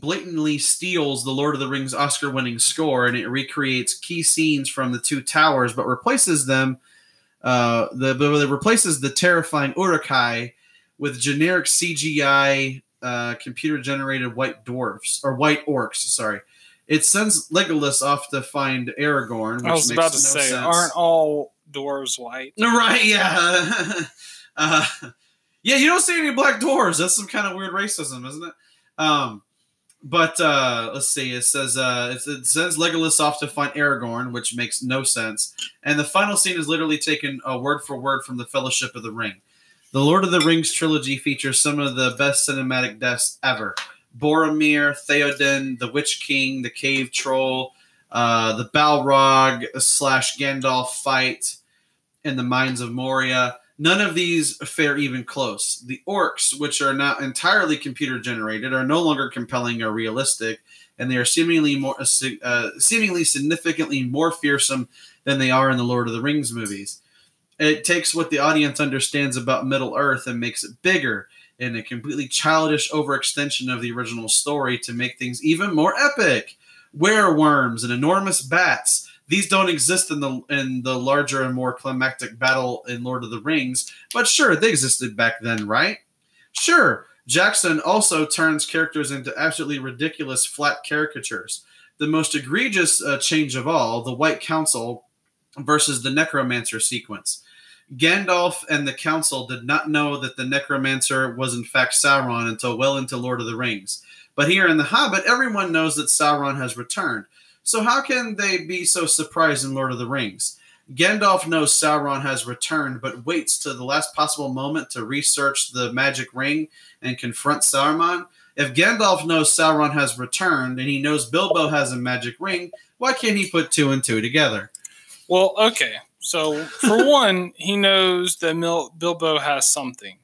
blatantly steals the Lord of the Rings Oscar winning score and it recreates key scenes from the two towers, but replaces them. Uh, the but it replaces the terrifying Uruk-hai with generic CGI uh, computer generated white dwarfs or white orcs. Sorry, it sends Legolas off to find Aragorn. Which I was makes about to no say, sense. aren't all dwarves white? Right, yeah. uh, yeah, you don't see any black dwarves. That's some kind of weird racism, isn't it? Um, but uh, let's see. It says uh, it, sends Legolas off to find Aragorn, which makes no sense. And the final scene is literally taken uh, word for word from the Fellowship of the Ring. The Lord of the Rings trilogy features some of the best cinematic deaths ever. Boromir, Theoden, the Witch King, the Cave Troll, uh, the Balrog slash Gandalf fight in the mines of Moria. None of these fare even close. The orcs, which are now entirely computer generated, are no longer compelling or realistic, and they are seemingly more uh, uh, seemingly significantly more fearsome than they are in the Lord of the Rings movies. It takes what the audience understands about Middle Earth and makes it bigger in a completely childish overextension of the original story to make things even more epic. Wereworms and enormous bats. These don't exist in the in the larger and more climactic battle in Lord of the Rings, but sure, they existed back then, right? Sure, Jackson also turns characters into absolutely ridiculous flat caricatures. The most egregious uh, change of all, the White Council versus the Necromancer sequence. Gandalf and the Council did not know that the Necromancer was in fact Sauron until well into Lord of the Rings. But here in The Hobbit, everyone knows that Sauron has returned. So how can they be so surprised in Lord of the Rings? Gandalf knows Sauron has returned, but waits to the last possible moment to research the magic ring and confront Saruman. If Gandalf knows Sauron has returned and he knows Bilbo has a magic ring, why can't he put two and two together? Well, okay. So for one, he knows that Mil- Bilbo has something.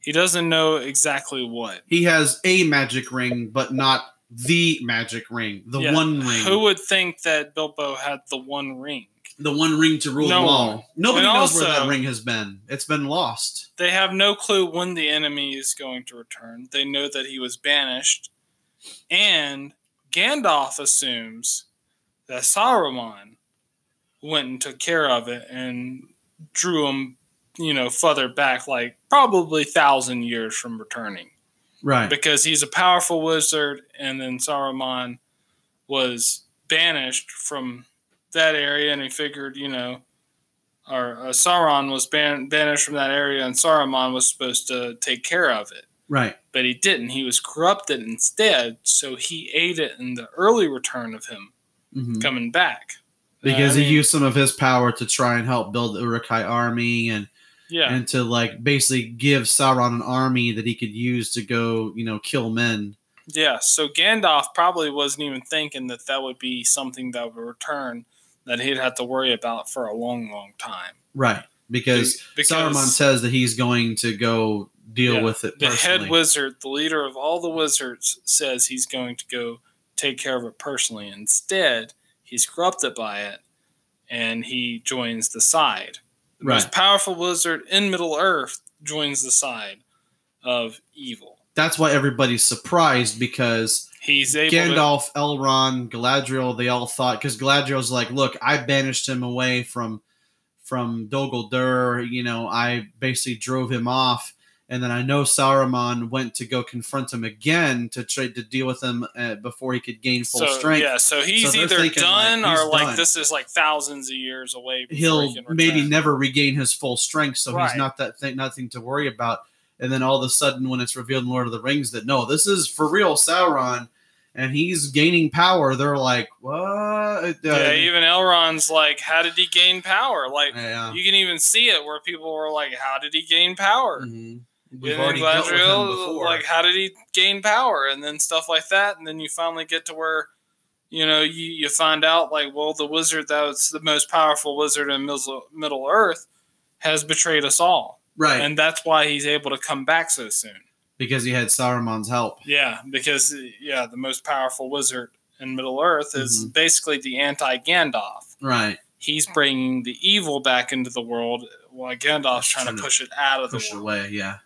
He doesn't know exactly what. He has a magic ring, but not the magic ring, the Yeah. one ring, Who would think that Bilbo had the one ring? the one ring to rule No them all. Nobody And knows where that ring has been. It's been lost. They have no clue when the enemy is going to return. They know that he was banished. And Gandalf assumes that Saruman went and took care of it and drew him, you know, further back, like probably thousand years from returning. Right. Because he's a powerful wizard, and then Saruman was banished from that area, and he figured, you know, or uh, Sauron was ban- banished from that area, and Saruman was supposed to take care of it, Right. but he didn't. He was corrupted instead, so he ate it in the early return of him Mhm. coming back. Because I he mean, used some of his power to try and help build the Uruk-hai army and yeah, and to like basically give Sauron an army that he could use to go, you know, kill men. yeah. So Gandalf probably wasn't even thinking that that would be something that would return that he'd have to worry about for a long, long time. Right. Because, Be- because- Saruman says that he's going to go deal Yeah. with it the head wizard, the leader of all the wizards, says he's going to go take care of it personally. Instead, he's corrupted by it and he joins the side. The most powerful wizard in Middle Earth joins the side of evil. That's why everybody's surprised because He's able to. Gandalf, Elrond, Galadriel, they all thought because Galadriel's like, look, I banished him away from from Dol Guldur. You know, I basically drove him off, and then I know Saruman went to go confront him again to try to deal with him uh, before he could gain full So, strength. yeah, so he's So either thinking, like, done he's or like done. this is like thousands of years away. He'll he maybe never regain his full strength, so Right. he's not that thing, nothing to worry about. And then all of a sudden, when it's revealed in Lord of the Rings that no, this is for real Sauron, and he's gaining power, they're like, what? Uh, Yeah, even Elrond's like, how did he gain power? Like, yeah. you can even see it where people were like, how did he gain power? Mhm. And We've then already dealt with him before. like, how did he gain power? And then stuff like that. And then you finally get to where, you know, you, you find out, like, well, the wizard that was the most powerful wizard in Middle, Middle Earth has betrayed us all. right, And that's why he's able to come back so soon. because he had Saruman's help. Yeah, because, yeah, the most powerful wizard in Middle Earth is Mm-hmm. basically the anti Gandalf. Right, He's bringing the evil back into the world while Gandalf's trying to Trying to push it out of the world. away. Yeah.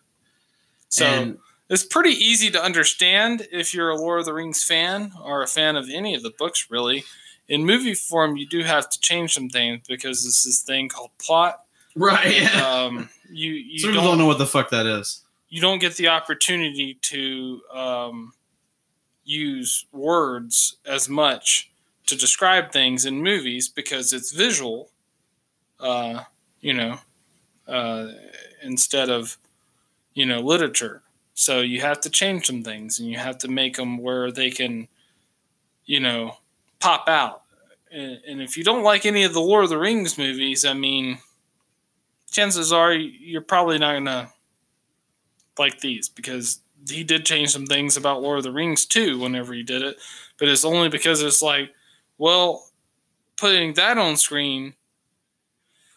So and it's pretty easy to understand if you're a Lord of the Rings fan or a fan of any of the books, really. In movie form, you do have to change some things because there's this thing called plot. right, yeah. Um, you you don't, don't know what the fuck that is. you don't get the opportunity to um, use words as much to describe things in movies because it's visual, uh, you know, uh, instead of, you know, literature. So you have to change some things and you have to make them where they can, you know, pop out. And, and if you don't like any of the Lord of the Rings movies, I mean, chances are you're probably not going to like these because he did change some things about Lord of the Rings too whenever he did it, but it's only because it's like, well, putting that on screen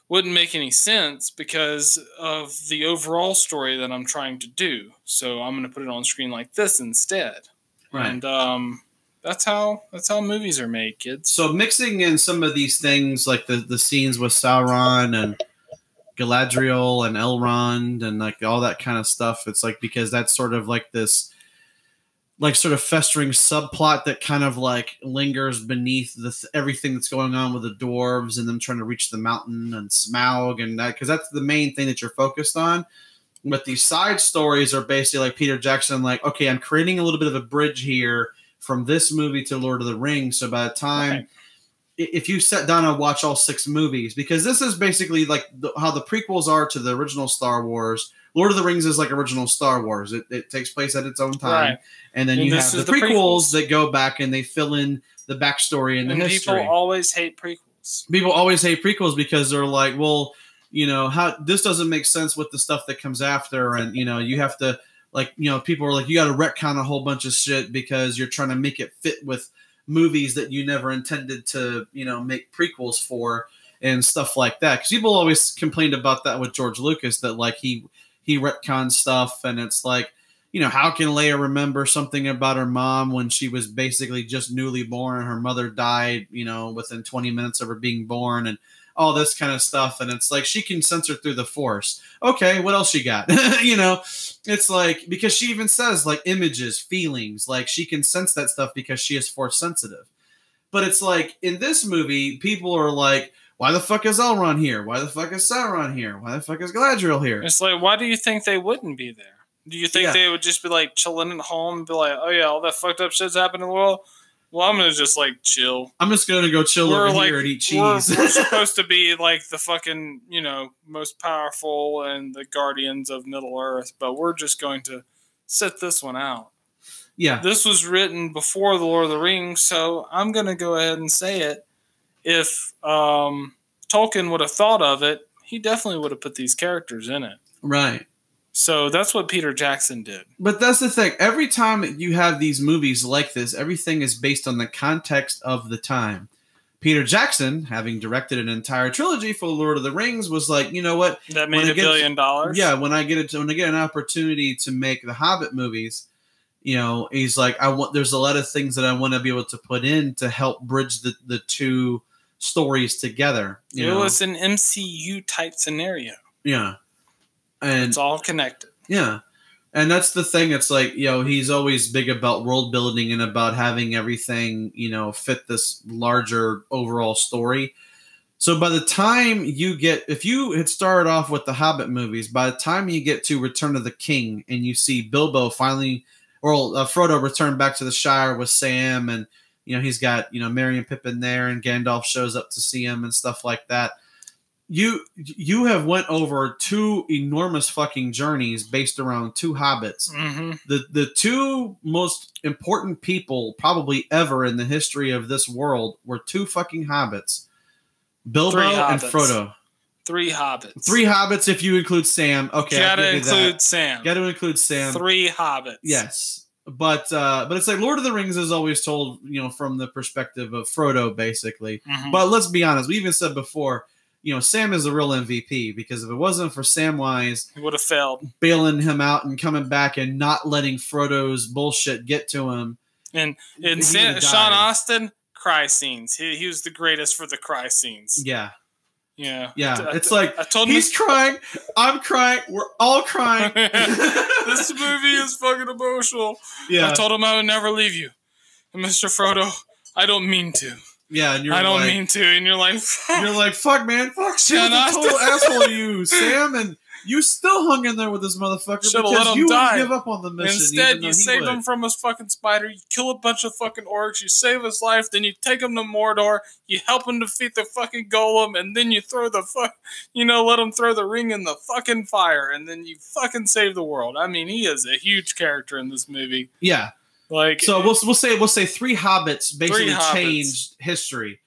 wouldn't make any sense because of the overall story that I'm trying to do. So I'm going to put it on screen like this instead. Right. And um, that's how that's how movies are made, kids. So mixing in some of these things, like the the scenes with Sauron and Galadriel and Elrond and like all that kind of stuff, it's like because that's sort of like this, like sort of festering subplot that kind of like lingers beneath the th- everything that's going on with the dwarves and them trying to reach the mountain and Smaug and that because that's the main thing that you're focused on. But these side stories are basically like Peter Jackson, like okay, I'm creating a little bit of a bridge here from this movie to Lord of the Rings. So by the time i- if you sat down and watch all six movies, because this is basically like the, how the prequels are to the original Star Wars. Lord of the Rings is like original Star Wars. It, it takes place at its own time, Right. and then And you have the, the prequels, prequels. that go back and they fill in the backstory and the And history. people always hate prequels. people always hate prequels because they're like, well, you know, how this doesn't make sense with the stuff that comes after, and you know, you have to like, you know, people are like, you got to retcon a whole bunch of shit because you're trying to make it fit with movies that you never intended to, you know, make prequels for and stuff like that. Because people always complained about that with George Lucas that like he he retcons stuff, and it's like. You know, how can Leia remember something about her mom when she was basically just newly born? Her mother died, you know, within 20 minutes of her being born, and all this kind of stuff. And it's like she can censor through the force. Okay, what else she got? you know, it's like because she even says like images, feelings, like she can sense that stuff because she is force sensitive. But it's like in this movie, people are like, why the fuck is Elrond here? Why the fuck is Sauron here? Why the fuck is Galadriel here? It's like, why do you think they wouldn't be there? Do you think Yeah. they would just be like chilling at home and be like, oh yeah, all that fucked up shit's happened in the world? Well, I'm gonna just like chill. I'm just gonna go chill We're over like here and eat we're, cheese. we're supposed to be like the fucking you know most powerful and the guardians of Middle Earth, but we're just going to sit this one out. yeah, This was written before the Lord of the Rings, so I'm gonna go ahead and say it. If um, Tolkien would have thought of it, he definitely would have put these characters in it. right. So that's what Peter Jackson did. But that's the thing. Every time you have these movies like this, everything is based on the context of the time. Peter Jackson, having directed an entire trilogy for Lord of the Rings, was like, you know what? That made a gets- billion dollars. Yeah, when I get it, when I get an opportunity to make the Hobbit movies, you know, he's like, I want. There's a lot of things that I want to be able to put in to help bridge the the two stories together. You it know, was an MCU type scenario. yeah, and It's all connected. Yeah. And that's the thing. It's like, you know, he's always big about world building and about having everything, you know, fit this larger overall story. So by the time you get, if you had started off with the Hobbit movies, by the time you get to Return of the King and you see Bilbo finally, or uh, Frodo return back to the Shire with Sam and, you know, he's got, you know, Merry and Pippin there and Gandalf shows up to see him and stuff like that you you have went over two enormous fucking journeys based around two hobbits hmm the the two most important people probably ever in the history of this world were two fucking hobbits bilbo Three and hobbits. frodo Three hobbits. three hobbits if you include sam okay Gotta include that. Sam. gotta include sam Three hobbits. yes but uh but it's like lord of the rings is always told you know from the perspective of frodo basically Mhm. but let's be honest, we even said before, you know, Sam is the real MVP because if it wasn't for Samwise he would have failed. bailing him out and coming back and not letting Frodo's bullshit get to him, And and Sam, Sean. Astin, cry scenes. He, he was the greatest for the cry scenes. Yeah, Yeah. yeah. I- It's uh, like I told he's crying, I'm crying, we're all crying. this movie is fucking emotional. yeah, I told him I would never leave you. And Mr. Frodo, I don't mean to. yeah. And you're I don't like, mean to. And you're like, you're like, fuck, man, fuck. Sean a total asshole you, Sam, and you still hung in there with this motherfucker Should've because let him you die. give up on the mission. Instead, even though you he saved would. him from his fucking spider. You kill a bunch of fucking orcs. You save his life. Then you take him to Mordor. You help him defeat the fucking golem, and then you throw the fuck, you know, let him throw the ring in the fucking fire, and then you fucking save the world. I mean, he is a huge character in this movie. Yeah, Like, So we'll we'll say we'll say three hobbits basically Hobbits. changed history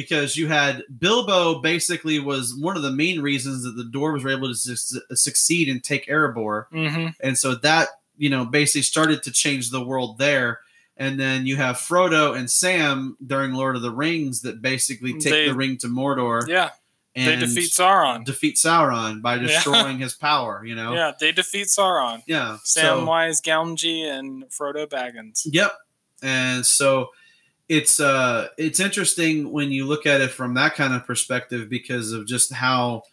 because you had Bilbo basically was one of the main reasons that the dwarves were able to su- succeed and take Erebor, hmm and so that you know basically started to change the world there. and then you have Frodo and Sam during Lord of the Rings that basically take They- the ring to Mordor Yeah, and they defeat Sauron. defeat Sauron by Yeah. destroying his power. You know, Yeah, they defeat Sauron. yeah. Sam so- Wise, Gamgee, and Frodo Baggins. Yep. And so it's uh it's interesting when you look at it from that kind of perspective because of just how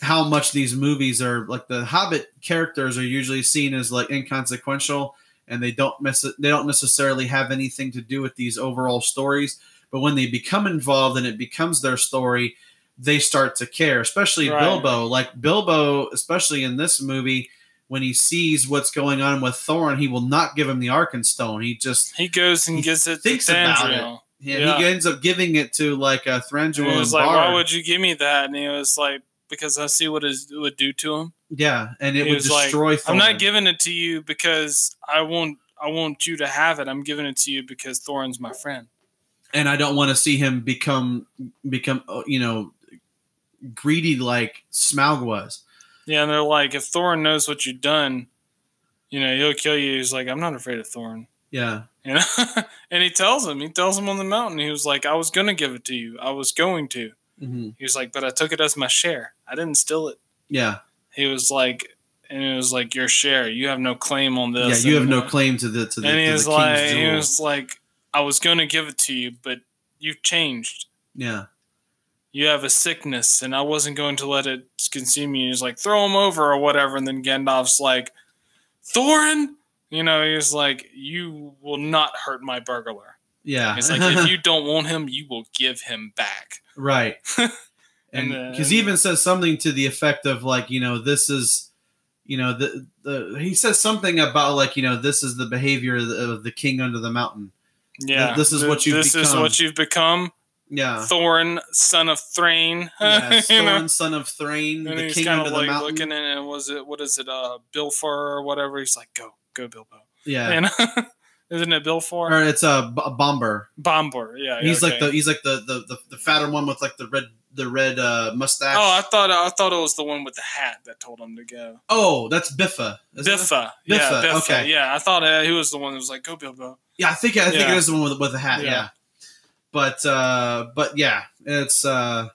how much these movies are like the Hobbit characters are usually seen as like inconsequential and they don't mess they don't necessarily have anything to do with these overall stories but when they become involved and it becomes their story they start to care especially Right. Bilbo like Bilbo especially in this movie when he sees what's going on with Thorin, he will not give him the Arkenstone. He just He goes and He gives it to thinks about it. Thranduil. yeah, Yeah. he ends up giving it to like a Thranduil And he and was like, Bard. "Why would you give me that?" And he was like, "Because I see what it would do to him. yeah, and it He would was like, destroy. I'm not giving it to you because I want I want you to have it. I'm giving it to you because Thorin's my friend." and I don't want to see him become become uh, you know greedy like Smaug was. Yeah, and they're like, "If Thorin knows what you've done, you know, he'll kill you." He's like, "I'm not afraid of Thorin." Yeah, You know, and he tells him, he tells him on the mountain, he was like, "I was gonna give it to you. I was going to." hmm He was like, "But I took it as my share. I didn't steal it." yeah, He was like, and it was like your share. You have no claim on this. yeah. You have no uh, claim to the to the, And he to was like, he was like, I was gonna give it to you, but you've changed. yeah, You have a sickness, and I wasn't going to let it consume you. He's like, throw him over or whatever. And then Gandalf's like, Thorin, you know, he's like, you will not hurt my burglar. yeah. He's like, if you don't want him, you will give him back. right. And because uh, he even says something to the effect of like you know this is you know the the he says something about like you know this is the behavior of the, of the king under the mountain. Yeah, this is what you've This is what you've become, Yeah. Thorin, son of Thrain. Yes, you know? Son of Thrain, And the he's king under of the like mountain. looking at it. And was it what is it? Uh, Bilfor or whatever. He's like, go, go, Bilbo. yeah, And isn't it Bilfor? or it's a b- Bombur. Bombur. Yeah. He's like the he's like the, the the the fatter one with like the red the red uh, mustache. Oh, I thought I thought it was the one with the hat that told him to go. Oh, that's Biffa. it? Biffa. Yeah, Biffa, Biffa. okay. Yeah, I thought uh, he was the one that was like, go, Bilbo. Yeah, I think I think Yeah. it is the one with with the hat. Yeah. Yeah, but uh, but yeah, it's. Uh,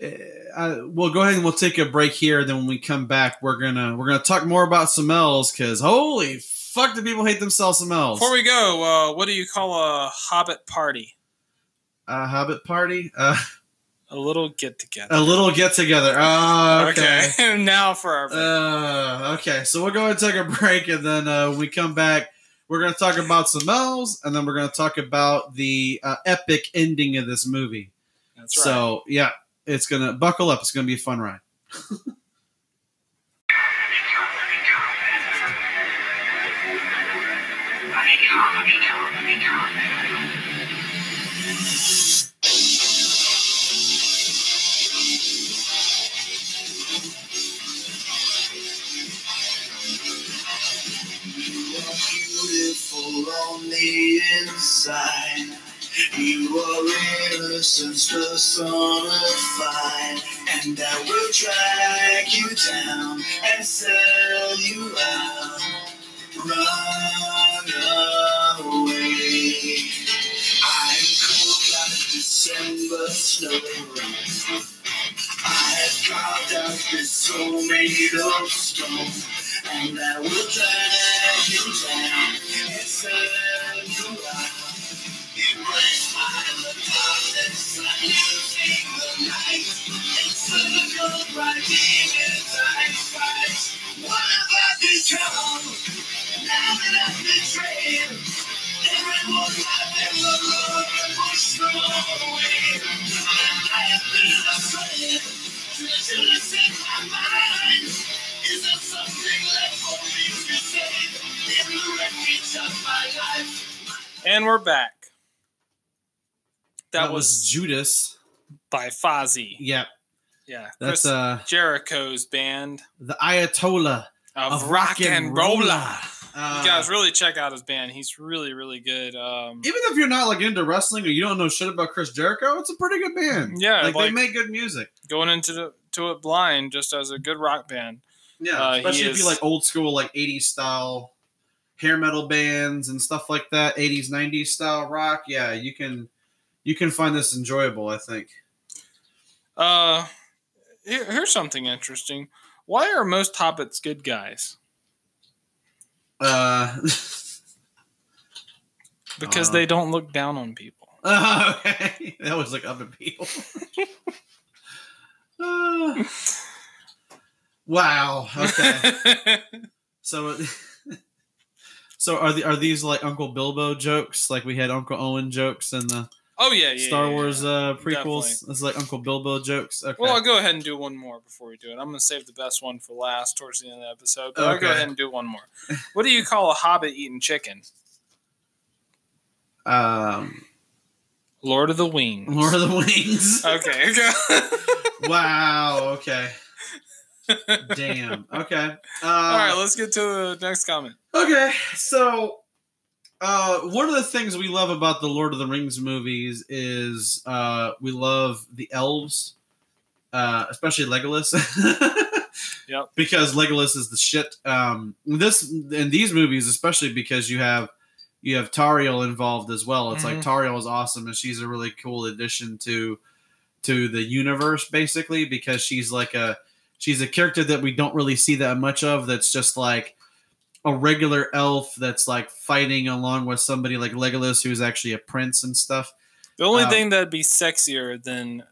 eh, I, we'll go ahead and we'll take a break here. Then when we come back, we're gonna we're gonna talk more about some L's because holy fuck, do people hate themselves some L's? Before we go, uh, what do you call a Hobbit party? A Hobbit party, uh, A little get together. a little get together. Oh, okay. okay. now for our. Uh, okay, so we'll go ahead and take a break, and then uh, when we come back, we're going to talk about some L's, and then we're going to talk about the uh, epic ending of this movie. That's right. So, yeah, it's going to buckle up. It's going to be a fun ride. on the inside. You are innocence personified. And I will drag you down and sell you out. Run away. I'm cold like December snow. I have carved out this soul made of stone, and uh, I will drag you down and send you out. Embrace my darkness, I'm using the night. Encircled by demons, I fight. What have I become? Now that I've betrayed everyone I've ever loved and pushed away. I have been afraid. Treacherous in my mind. Is there something left for me to say in the wreckage of my life? and we're back. That, That was, was Judas. by Fozzy. Yeah, Yeah. that's Chris uh Jericho's band the Ayatollah of, of rock and roller. Uh, you guys really check out his band. He's really, really good. Um, even if you're not like into wrestling or you don't know shit about Chris Jericho, it's a pretty good band. Yeah, like, they make good music. going into the, to it blind just as a good rock band. Yeah, Uh, especially if you like old school, like '80s style. hair metal bands and stuff like that, 80s, 90s style rock, yeah, you can you can find this enjoyable, I think. Uh, here, here's something interesting. Why are most hobbits good guys? Uh, Because Uh. they don't look down on people. okay. That was like other people. Uh, wow. Okay. So, so are the are these like Uncle Bilbo jokes? Like we had Uncle Owen jokes in the oh yeah, yeah. Star yeah, Wars yeah. uh, prequels. Definitely. It's like Uncle Bilbo jokes. Okay. Well, I'll go ahead and do one more before we do it. I'm going to save the best one for last towards the end of the episode. But I'll go ahead and do one more. What do you call a hobbit eating chicken? um, Lord of the Wings. Lord of the Wings. Okay. okay. wow. Okay. Damn. Okay. Uh, All right, let's get to the next comment. Okay, so uh, one of the things we love about the Lord of the Rings movies is uh, we love the elves, uh, especially Legolas. Yep. Because Legolas is the shit. Um, this in these movies, especially because you have you have Tauriel involved as well. It's like Mhm. Tauriel is awesome, and she's a really cool addition to to the universe, basically, because she's like a she's a character that we don't really see that much of. That's just like a regular elf that's like fighting along with somebody like Legolas, who's actually a prince and stuff. The only Um, thing that'd be sexier than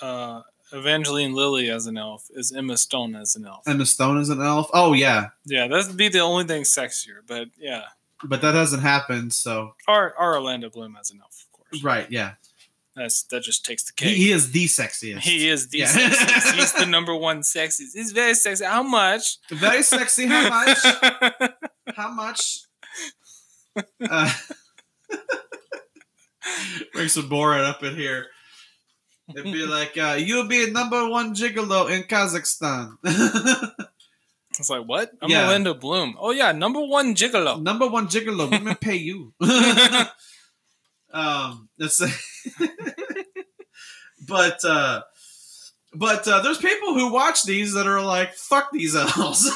uh, Evangeline Lilly as an elf is Emma Stone as an elf. Emma Stone is an elf. Oh yeah, yeah, that'd be the only thing sexier. But yeah, but that hasn't happened. So or, or Orlando Bloom as an elf, of course. right, yeah, That's that just takes the he, cake. he is the sexiest. He is the Yeah. sexiest. He's the number one sexiest. He's very sexy. How much? very sexy. How much? How much? Uh, bring some Borat up in here. It'd be like, uh, you'll be number one gigolo in Kazakhstan. it's like what? I'm Yeah. Orlando Bloom. Oh yeah, number one gigolo. number one gigolo. Women pay you. Um, that's. but uh, but uh, there's people who watch these that are like, fuck these elves.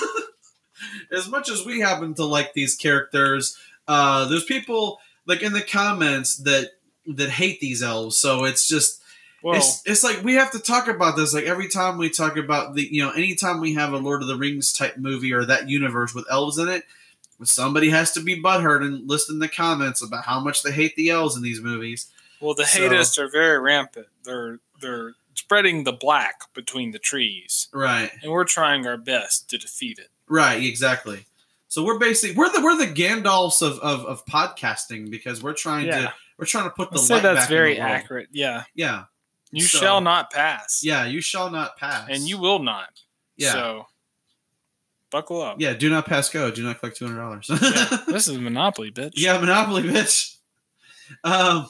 as much as we happen to like these characters, uh, there's people like in the comments that that hate these elves. So it's just Well, it's it's like we have to talk about this. Like every time we talk about the you know anytime we have a Lord of the Rings type movie or that universe with elves in it, somebody has to be butthurt and list in the comments about how much they hate the elves in these movies. well, the so- are very rampant. They're they're spreading the black between the trees, Right, and we're trying our best to defeat it. right, exactly. So we're basically we're the we're the Gandalfs of of, of podcasting because we're trying Yeah. to we're trying to put the I'd say light that's back in very accurate. Yeah, Yeah, you So- shall not pass. yeah. You shall not pass, and you will not. Yeah. So buckle up. yeah. Do not pass go. Do not collect two hundred dollars. Yeah. This is Monopoly, bitch. Yeah, Monopoly, bitch. Um,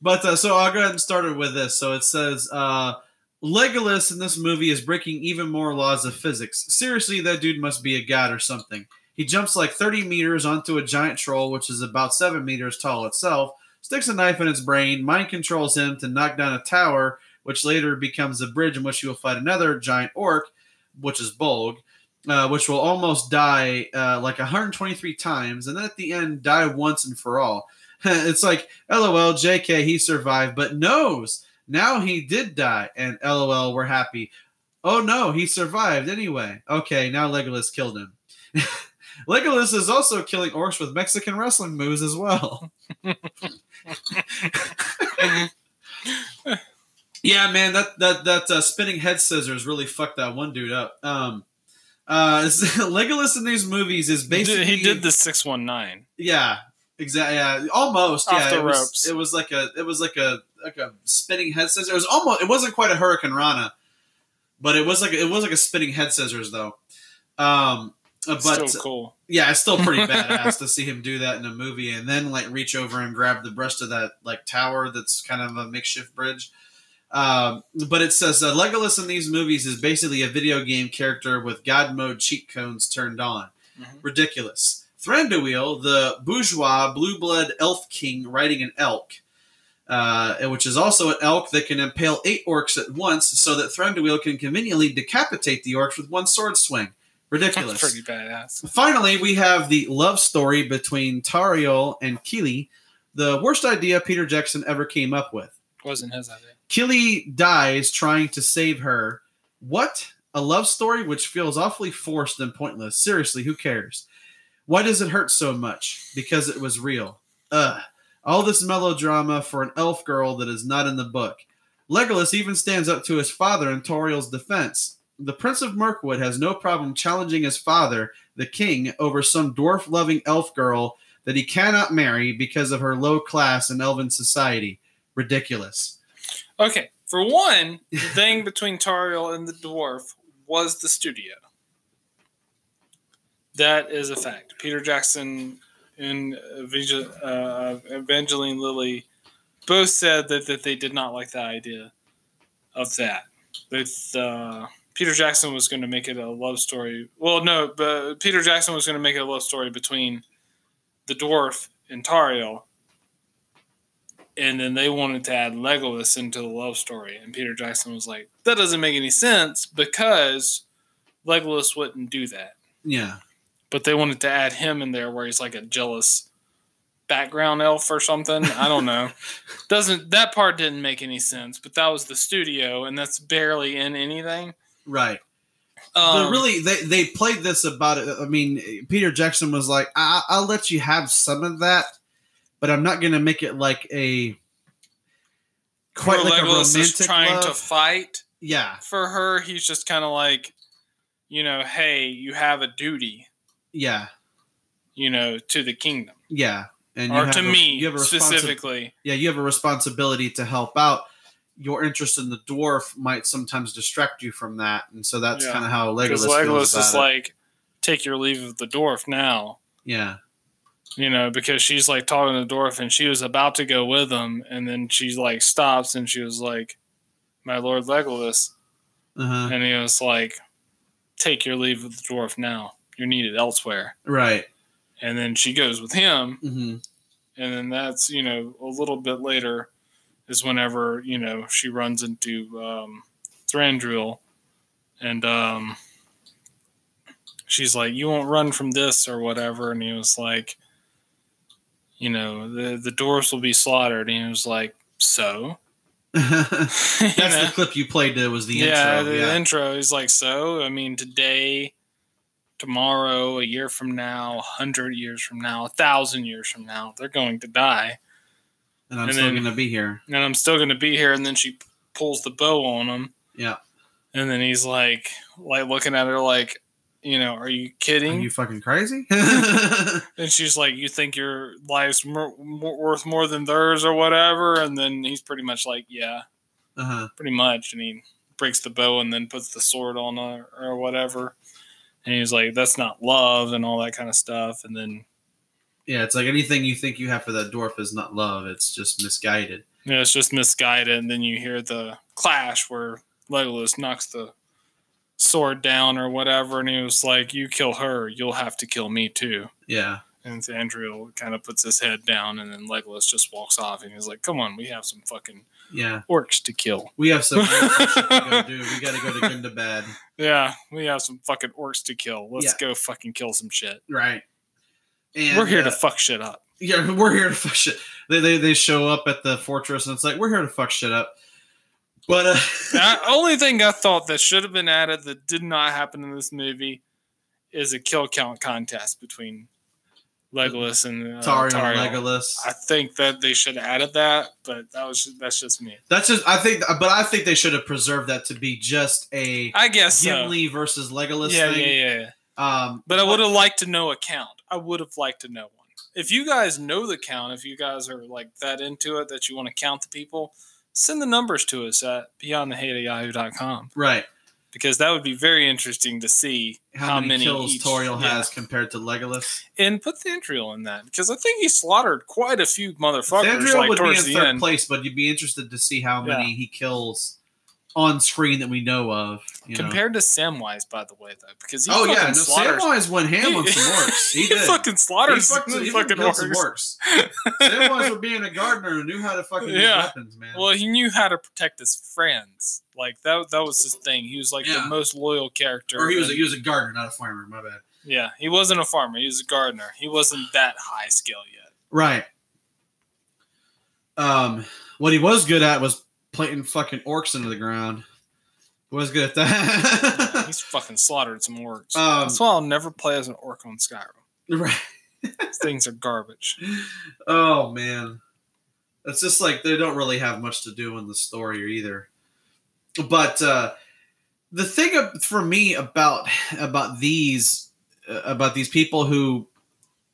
but uh, so I'll go ahead and start it with this. So it says uh, Legolas in this movie is breaking even more laws of physics. Seriously, that dude must be a god or something. He jumps like 30 meters onto a giant troll, which is about 7 meters tall itself, sticks a knife in its brain, mind controls him to knock down a tower, which later becomes a bridge in which he will fight another giant orc, which is Bolg, uh, which will almost die uh, like 123 times, and then at the end die once and for all. it's like, lol, JK, he survived, but knows now he did die, and lol, we're happy. Oh no, he survived anyway. Okay, now Legolas killed him. Legolas is also killing orcs with Mexican wrestling moves as well. yeah, man, that that that uh, spinning head scissors really fucked that one dude up. Um, uh, Legolas in these movies is basically he did the six one nine. yeah, exactly. Yeah, almost. Off yeah, the it was. It was like a. It was like a like a spinning head scissors. It was almost. It wasn't quite a Hurricanrana, but it was like it was like a spinning head scissors though. Um, uh, but Still cool. yeah, it's still pretty badass to see him do that in a movie and then like reach over and grab the breast of that like tower that's kind of a makeshift bridge. Um, but it says uh, Legolas in these movies is basically a video game character with God mode cheat codes turned on. Mhm. Ridiculous. Thranduil, the bourgeois blue blood elf king riding an elk, uh, which is also an elk that can impale eight orcs at once, so that Thranduil can conveniently decapitate the orcs with one sword swing. Ridiculous. Pretty badass. Finally, we have the love story between Tauriel and Kili, the worst idea Peter Jackson ever came up with. Wasn't his idea. Kili dies trying to save her. What? A love story which feels awfully forced and pointless. Seriously, who cares? Why does it hurt so much? Because it was real. Ugh. All this melodrama for an elf girl that is not in the book. Legolas even stands up to his father in Tauriel's defense. The Prince of Mirkwood has no problem challenging his father, the king, over some dwarf loving elf girl that he cannot marry because of her low class in elven society. Ridiculous. Okay, for one, the thing between Tauriel and the dwarf was the studio. That is a fact. Peter Jackson and uh, Evangeline Lilly both said that, that they did not like the idea of that. That uh, Peter Jackson was going to make it a love story. Well, no, but Peter Jackson was going to make it a love story between the dwarf and Tauriel. And then they wanted to add Legolas into the love story. And Peter Jackson was like, that doesn't make any sense because Legolas wouldn't do that Yeah. but they wanted to add him in there where he's like a jealous background elf or something. I don't know. Doesn't that part didn't make any sense, but that was the studio and that's barely in anything. Right. Um, but really, they, they played this about it. I mean, Peter Jackson was like, I, I'll let you have some of that, but I'm not going to make it like a quite where like a romantic is trying to fight yeah, for her. He's just kind of like, you know, hey, you have a duty, yeah, you know, to the kingdom yeah. And or to a- me you have a specifically. yeah, you have a responsibility to help out. Your interest in the dwarf might sometimes distract you from that, and so that's Yeah. kind of how Legolas, Because feels Legolas about is it. like, take your leave of the dwarf now. yeah, you know, because she's like talking to the dwarf and she was about to go with him, and then she like stops and she was like, "My lord Legolas," uh-huh. and he was like, "Take your leave of the dwarf now. You're needed elsewhere." right. And then she goes with him, hmm and then that's you know a little bit later is whenever you know she runs into um, Thranduil, and um, she's like, "You won't run from this or whatever," and he was like, "You know, the the dwarves will be slaughtered," and he was like, "So." That's You the clip you played. That was the yeah, intro. the yeah. intro. He's like, "So, I mean, today." Tomorrow, a year from now, a hundred years from now, a thousand years from now, they're going to die. and I'm and still going to be here. and I'm still going to be here. And then she pulls the bow on him. Yeah. And then he's like, like looking at her like, you know, are you Are kidding? you fucking crazy? and she's like, you think your life's more, more, worth more than theirs or whatever? And then he's pretty much like, yeah, uh-huh. pretty much. And he breaks the bow and then puts the sword on her or whatever. And he's like, that's not love and all that kind of stuff. And then, Yeah, it's like anything you think you have for that dwarf is not love. It's just misguided. Yeah, it's just misguided. And then you hear the clash where Legolas knocks the sword down or whatever. And he was like, you kill her, you'll have to kill me too. Yeah. And Andrew kind of puts his head down, and then Legolas just walks off, and he's like, "Come on, we have some fucking Yeah. orcs to kill. We have some shit to go do. We got to go to Gundabad. Yeah, we have some fucking orcs to kill. Let's Yeah. go fucking kill some shit. Right. And, We're here uh, to fuck shit up." Yeah, we're here to fuck shit. They, they, they show up at the fortress and it's like, we're here to fuck shit up. But, uh, The only thing I thought that should have been added that did not happen in this movie is a kill count contest between Legolas and uh, Tauriel Tauriel. and Legolas. I think that they should have added that, but that was that's just me. That's just, I think, but I think they should have preserved that to be just a I guess so. Gimli versus Legolas yeah, thing. yeah, yeah. Um, But I would have liked to know a count. I would have liked to know one. If you guys know the count, if you guys are like that into it that you want to count the people, send the numbers to us at beyondthehate@yahoo.com right. because that would be very interesting to see How, many, kills each- Tauriel yeah. has compared to Legolas. and put Thranduil in that because I think he slaughtered quite a few motherfuckers Thranduil like would be in third end. place, but you'd be interested to see how many he kills on screen that we know of. You know? Compared to Samwise, by the way, though, because he Oh yeah, no, slaughters. Samwise went ham on some orcs. He he did. fucking slaughters he fucking, he fucking orcs. Samwise for being a gardener and knew how to fucking use Yeah. weapons, man. Well, he knew how to protect his friends. Like that. That was his thing. He was like Yeah. the most loyal character. or he was a, and- he was a gardener, not a farmer. My bad. yeah, he wasn't a farmer. He was a gardener. He wasn't that high skill yet. Right. Um, what he was good at was planting fucking orcs into the ground. He was good at Yeah, that. he's fucking slaughtered some orcs. Um, That's why I'll never play as an orc on Skyrim. right. Things are garbage. Oh man, it's just like they don't really have much to do in the story either. But uh, the thing for me about about these uh, about these people who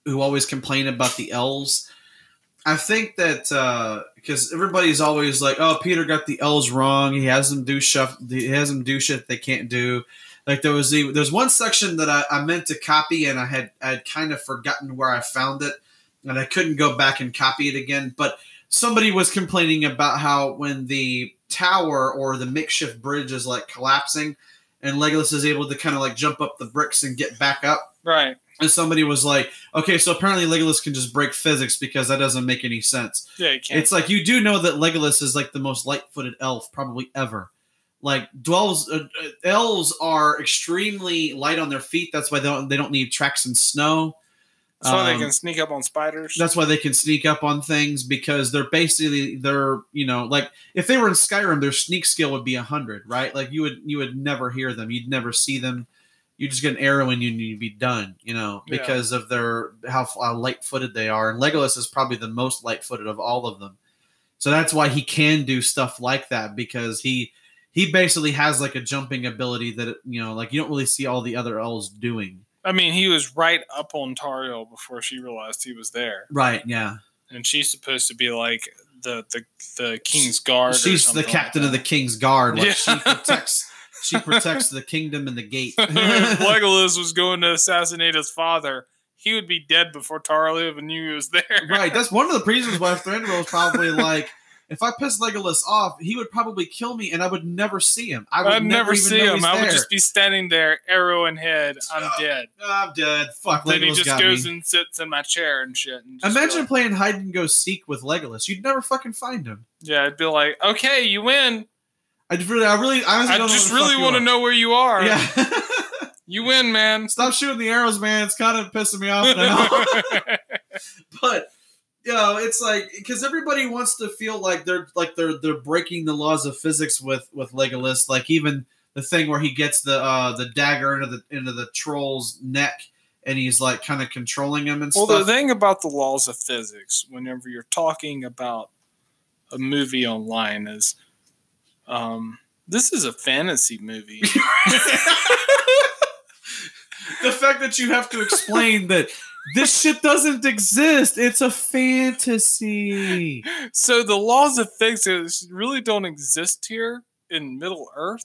who always complain about the elves, I think that uh, because everybody's always like, "Oh, Peter got the L's wrong. He has them do stuff. He has them do shit they can't do." Like there was the, there's one section that I, I meant to copy and I had I had kind of forgotten where I found it and I couldn't go back and copy it again. But somebody was complaining about how when the tower or the makeshift bridge is like collapsing, and Legolas is able to kind of like jump up the bricks and get back up. Right. And somebody was like, "Okay, so apparently Legolas can just break physics because that doesn't make any sense." Yeah. It's like you do know that Legolas is like the most light-footed elf probably ever. Like dwells, uh, uh, elves are extremely light on their feet. That's why they don't they don't need tracks in snow. That's why Um, they can sneak up on spiders. that's why they can sneak up on things because they're basically they're you know like if they were in Skyrim, their sneak skill would be hundred, right? Like you would you would never hear them, you'd never see them. You just get an arrow in you and you'd be done, you know, Yeah. because of their how, how light footed they are. And Legolas is probably the most light footed of all of them, so that's why he can do stuff like that because he he basically has like a jumping ability that you know like you don't really see all the other elves doing. I mean, he was right up on Tauriel before she realized he was there, Right? Yeah. and she's supposed to be like the the, the king's guard. She's the captain like of the king's guard. Like Yeah. she protects she protects the kingdom and the gate. if Legolas was going to assassinate his father, he would be dead before Tauriel even knew he was there. right. That's one of the reasons why Thranduil was probably like, if I piss Legolas off, he would probably kill me and I would never see him. I would I'd never see him. I would just be standing there, arrow in head. I'm dead. I'm dead. Fuck, then he just goes me. and sits in my chair and shit. And Imagine playing hide and go seek with Legolas. You'd never fucking find him. yeah, I'd be like, okay, you win. I really, I really, I honestly I just really want to know where you are. Yeah. You win, man. Stop shooting the arrows, man. It's kind of pissing me off now. but you know it's like because everybody wants to feel like they're like they're they're breaking the laws of physics with with legolas like even the thing where he gets the uh the dagger into the into the troll's neck and he's like kind of controlling him and stuff. well, the thing about the laws of physics, whenever you're talking about a movie online, is um, this is a fantasy movie. the fact that you have to explain that this shit doesn't exist it's a fantasy so the laws of physics really don't exist here in Middle Earth.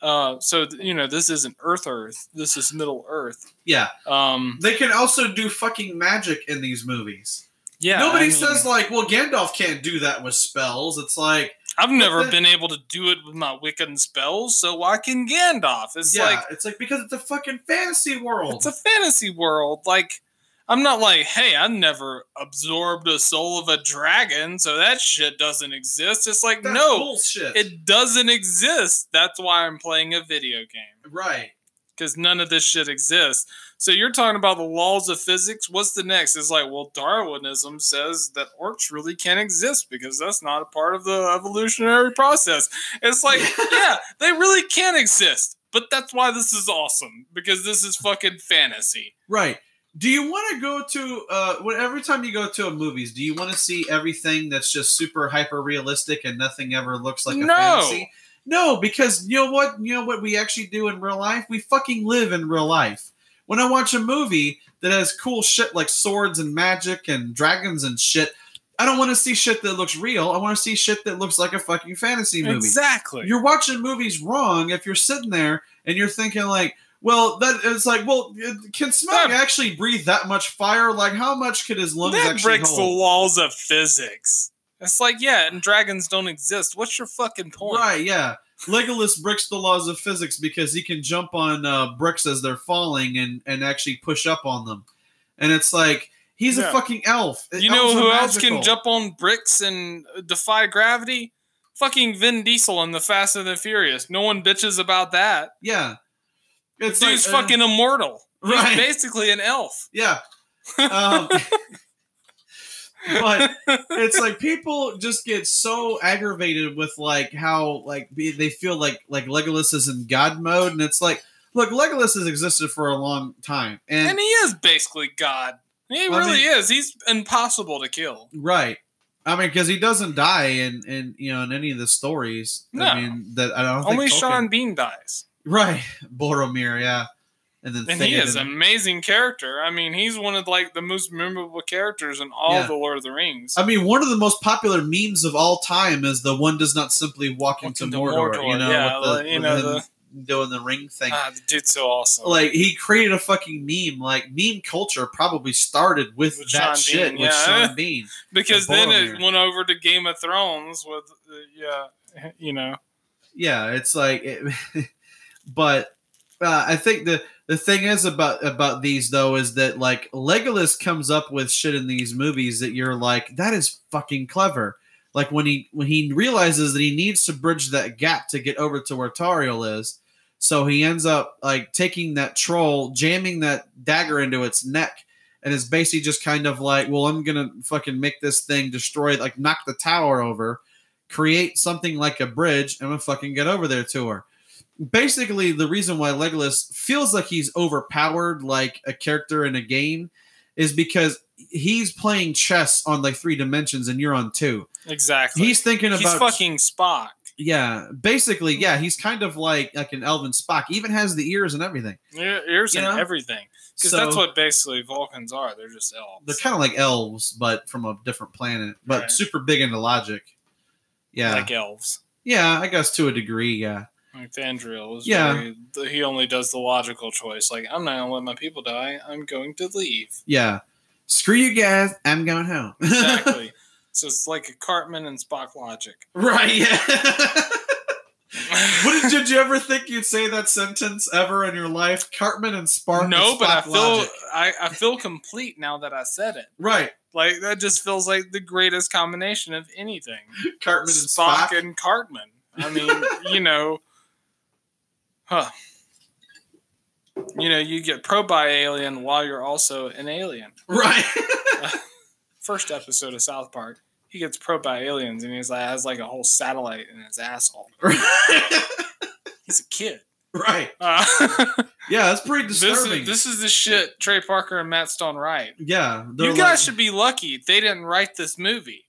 Uh, so th- you know, this isn't Earth Earth. This is Middle Earth. yeah Um, they can also do fucking magic in these movies yeah. nobody I mean, says like well gandalf can't do that with spells it's like I've never been able to do it with my Wiccan spells, so why can Gandalf? It's yeah, like it's like because it's a fucking fantasy world. it's a fantasy world. Like I'm not like, hey, I've never absorbed a soul of a dragon, so that shit doesn't exist. It's like, That's no, bullshit. it doesn't exist. That's why I'm playing a video game right. because none of this shit exists. So you're talking about the laws of physics. What's the next? It's like, well, Darwinism says that orcs really can't exist because that's not a part of the evolutionary process. It's like, yeah, they really can exist. But that's why this is awesome because this is fucking fantasy. Right. Do you want to go to uh when every time you go to a movies, do you want to see everything that's just super hyper realistic and nothing ever looks like a No. fantasy? No, because you know what, you know what we actually do in real life? We fucking live in real life. When I watch a movie that has cool shit like swords and magic and dragons and shit, I don't want to see shit that looks real. I want to see shit that looks like a fucking fantasy movie. Exactly. you're watching movies wrong if you're sitting there and you're thinking like well that it's like well can That- actually breathe that much fire like how much could his lungs that actually breaks the hold laws of physics. It's like, yeah, and dragons don't exist. What's your fucking point? right yeah Legolas breaks the laws of physics because he can jump on uh, bricks as they're falling and and actually push up on them, and it's like he's a fucking elf. You know Elves are who else can jump on bricks and defy gravity? Fucking Vin Diesel in the Fast and the Furious. No one bitches about that. Yeah, it's like, dude's uh, fucking immortal. He's basically an elf. Yeah. Um, but it's like people just get so aggravated with like how like they feel like like Legolas is in God mode, and it's like, look, Legolas has existed for a long time, and, And he is basically God. He I really mean- is. He's impossible to kill. right. I mean, because he doesn't die in, in you know in any of the stories. No. I mean that I don't think Only Tolkien- Sean Bean dies. right Boromir, yeah, and then And he is an amazing character. I mean, he's one of like the most memorable characters in all Yeah. the Lord of the Rings. I mean, one of the most popular memes of all time is the one does not simply walk into into Mordor. Mordor, You know, yeah, with the, you with know, him doing the ring thing. ah, the dude's so awesome. like he created a fucking meme. Like meme culture probably started with, With that Sean shit Bean, with yeah. Sean Bean. because then it went over to Game of Thrones with, uh, yeah, you know. Yeah, it's like, it, but uh, I think the the thing is about about these though is that like Legolas comes up with shit in these movies that you're like that is fucking clever. Like when he when he realizes that he needs to bridge that gap to get over to where Tauriel is, so he ends up like taking that troll, jamming that dagger into its neck, and it's basically just kind of like, well, I'm gonna fucking make this thing destroy, like knock the tower over, create something like a bridge, and I'm gonna fucking get over there to her. Basically, the reason why Legolas feels like he's overpowered, like a character in a game, is because he's playing chess on like three dimensions, and you're on two. Exactly. He's thinking He's about fucking Spock. yeah, basically, yeah, he's kind of like like an Elven Spock. Even has the ears and everything. Yeah, Ears You and know? everything. Because So- that's what basically Vulcans are. They're just elves. They're kind of like elves, but from a different planet. But Right. super big into logic. Yeah, like elves. yeah, I guess to a degree. Yeah, Like Thranduil is Yeah. very, he only does the logical choice. Like, I'm not gonna let my people die. I'm going to leave. yeah. Screw you guys. I'm going home. Exactly. so it's like a Cartman and Spock logic. right. Yeah. what did, did you ever think you'd say that sentence ever in your life? Cartman and Spock. no, and but I feel logic. I, I feel complete now that I said it. right. Like that just feels like the greatest combination of anything. Cartman and Spock, Spock. and Cartman. I mean, you know, huh? You know, you get probed by alien while you're also an alien. right. First episode of South Park, he gets probed by aliens and he's like has like a whole satellite in his asshole. He's a kid. right. Uh, Yeah, that's pretty this disturbing. is this is the shit Trey Parker and Matt Stone write. yeah, You guys like- should be lucky they didn't write this movie.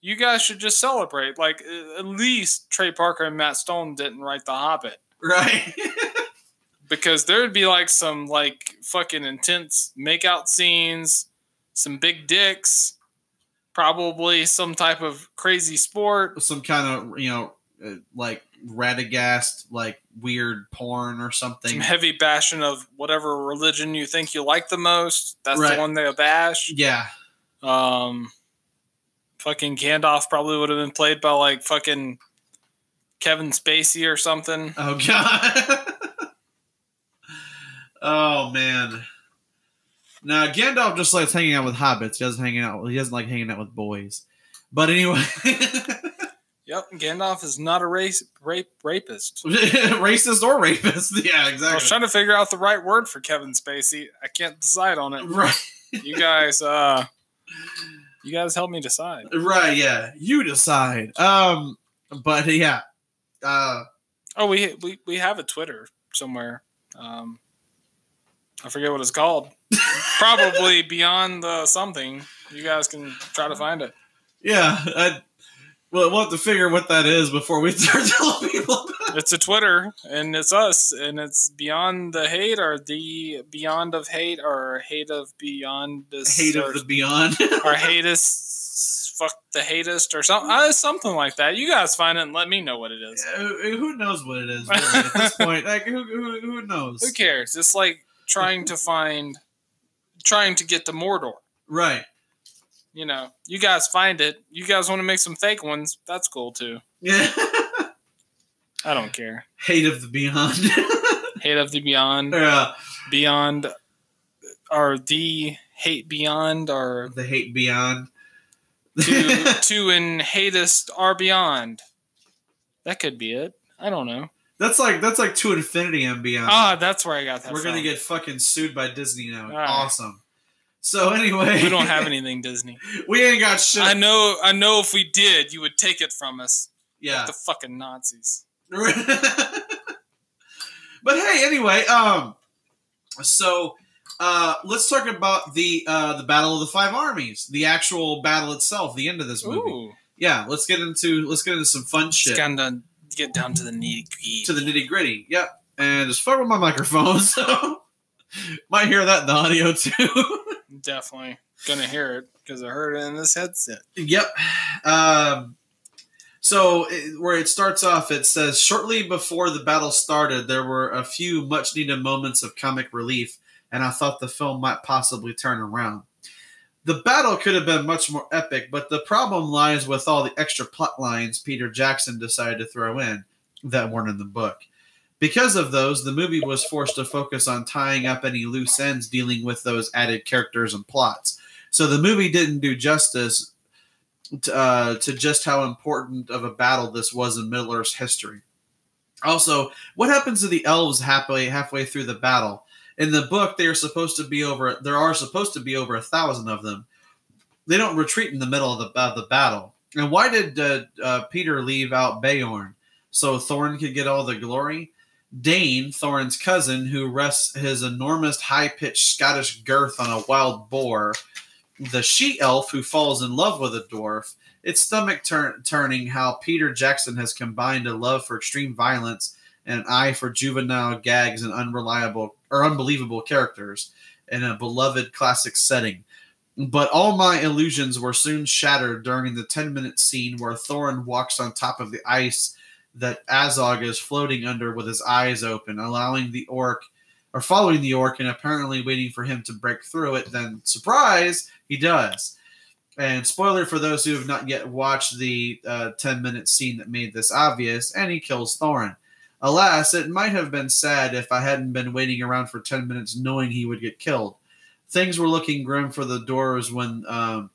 You guys should just celebrate. Like uh, at least Trey Parker and Matt Stone didn't write The Hobbit right. because there would be like some like fucking intense makeout scenes, some big dicks, probably some type of crazy sport. Some kind of you know, uh, like Radagast, like weird porn or something. Some heavy bashing of whatever religion you think you like the most. That's Right. the one they bash. Yeah, Um, fucking Gandalf probably would have been played by like fucking Kevin Spacey or something. Oh god. oh man. Now Gandalf just likes hanging out with hobbits. He doesn't hanging out. He doesn't like hanging out with boys. But anyway, Yep, Gandalf is not a race rape rapist. racist or rapist. Yeah, exactly. I was trying to figure out the right word for Kevin Spacey. I can't decide on it. Right, You guys, uh, you guys help me decide. right. Yeah, you decide. Um, but yeah, uh, Oh, we we we have a Twitter somewhere. Um, I forget what it's called. Probably beyond the something. You guys can try to find it. yeah. I, well, we'll have to figure what that is before we start telling people. It's a Twitter, and it's us, and it's beyond the hate, or the beyond of hate, or hate of beyond this, Hate or, of the beyond. or hatest, fuck the hatest, or something, uh, something like that. You guys find it and let me know what it is. Uh, who knows what it is really, at this point? Like, who, who, who knows? Who cares? It's like trying to find, trying to get the Mordor. Right. You know, you guys find it. You guys want to make some fake ones? That's cool too. Yeah. I don't care. Hate of the Beyond. Hate of the Beyond, yeah, Beyond, or the Hate Beyond, or the Hate Beyond. To to and hatest are beyond. That could be it. I don't know. that's like that's like to infinity and beyond. Ah, that's where I got that. We're gonna get fucking sued by Disney now. Right. Awesome. So anyway, We don't have anything Disney. we ain't got shit. I know. I know. If we did, you would take it from us. Yeah. The fucking Nazis. but hey, anyway, um, so uh, let's talk about the uh, the battle of the five armies, the actual battle itself, the end of this movie. Ooh. Yeah, let's get into let's get into some fun shit gotta get down to the nitty gritty. to the nitty gritty. Yep, and just fuck with my microphone, so might hear that in the audio too. Definitely gonna hear it because I heard it in this headset. Yep. Um, so it, where it starts off, it says shortly before the battle started, there were a few much needed moments of comic relief, and I thought the film might possibly turn around. The battle could have been much more epic, but the problem lies with all the extra plot lines Peter Jackson decided to throw in that weren't in the book. Because of those, the movie was forced to focus on tying up any loose ends dealing with those added characters and plots. So the movie didn't do justice to, uh, to just how important of a battle this was in Middle Earth's history. Also, what happens to the elves halfway halfway through the battle? In the book, they are supposed to be over. There are supposed to be over a thousand of them. They don't retreat in the middle of the of the battle. And why did uh, uh, Peter leave out Beorn so Thorin could get all the glory? Dain, Thorin's cousin, who rests his enormous high pitched Scottish girth on a wild boar, the she elf who falls in love with a dwarf. It's stomach turn- turning how Peter Jackson has combined a love for extreme violence and an eye for juvenile gags and unreliable or unbelievable characters in a beloved classic setting. But all my illusions were soon shattered during the 10 minute scene where Thorin walks on top of the ice that Azog is floating under with his eyes open, allowing the orc or following the orc and apparently waiting for him to break through it. Then, surprise, he does. And spoiler for those who have not yet watched the uh, 10 minute scene that made this obvious, and he kills Thorin. Alas, it might have been sad if I hadn't been waiting around for 10 minutes knowing he would get killed. Things were looking grim for the doors when um,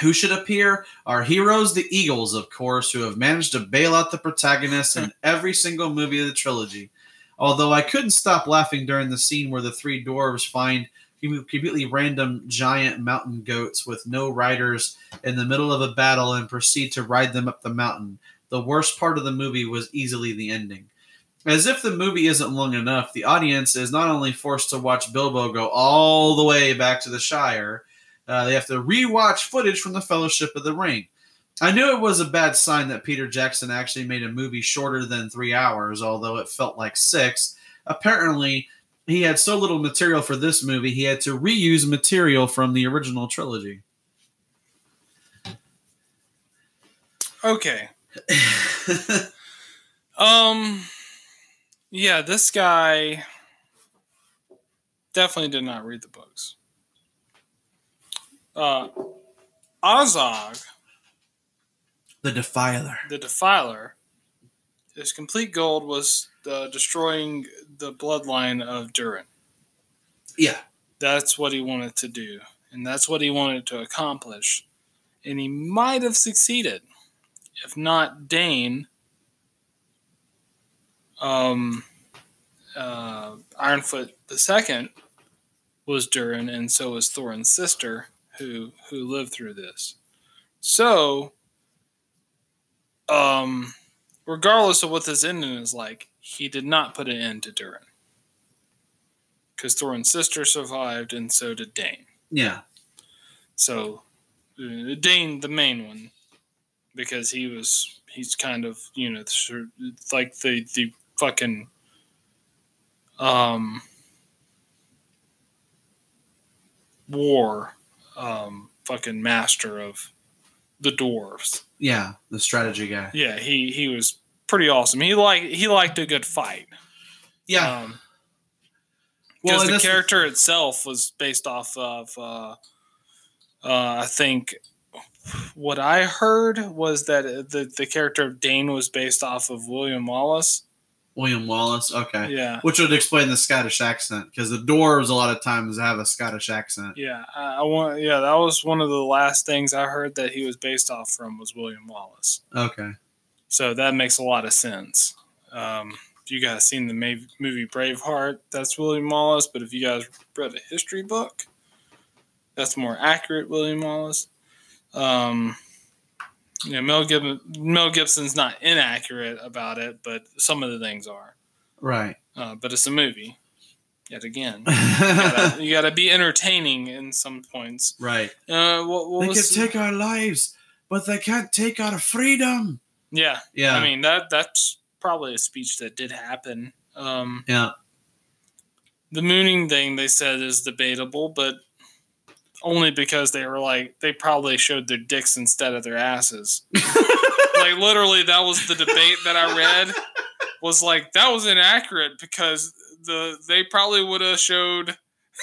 who should appear? Our heroes, the Eagles, of course, who have managed to bail out the protagonist in every single movie of the trilogy. Although I couldn't stop laughing during the scene where the three dwarves find completely random giant mountain goats with no riders in the middle of a battle and proceed to ride them up the mountain. The worst part of the movie was easily the ending. As if the movie isn't long enough, the audience is not only forced to watch Bilbo go all the way back to the Shire, uh, they have to rewatch footage from the Fellowship of the Ring. I knew it was a bad sign that Peter Jackson actually made a movie shorter than three hours, although it felt like six. Apparently, he had so little material for this movie, he had to reuse material from the original trilogy. Okay. Um. Yeah, this guy definitely did not read the books. Uh, Azog, the Defiler. the Defiler, his complete goal was uh, destroying the bloodline of Durin. Yeah. That's what he wanted to do, and that's what he wanted to accomplish. And he might have succeeded, if not Dain. Um, uh, Ironfoot the second was Durin, and so was Thorin's sister, who who lived through this. So, um, regardless of what this ending is like, he did not put an end to Durin because Thorin's sister survived, and so did Dain. Yeah. So, uh, Dain, the main one, because he was he's kind of you know like the the fucking um war um fucking master of the dwarves. Yeah. The strategy guy. Yeah, he he was pretty awesome. He like he liked a good fight. Yeah. Um, Well, the character itself was based off of uh, uh, I think what I heard was that the the character of Dain was based off of William Wallace, William Wallace. Okay. Yeah. Which would explain the Scottish accent because the dwarves a lot of times have a Scottish accent. Yeah, I, I want. Yeah, that was one of the last things I heard that he was based off from was William Wallace. Okay. So that makes a lot of sense. Um, if you guys seen the ma- movie Braveheart, that's William Wallace. But if you guys read a history book, that's more accurate William Wallace. Um, you know, Mel, Gib- Mel Gibson's not inaccurate about it, but some of the things are. Right. Uh, but it's a movie. Yet again, you gotta, you gotta be entertaining in some points. right. Uh, what, what They was? can take our lives, but they can't take our freedom. yeah, Yeah. I mean that that's probably a speech that did happen. Um, yeah. the mooning thing they said is debatable, but only because they were like they probably showed their dicks instead of their asses. like literally, that was the debate that I read. Was like that was inaccurate because the they probably would have showed.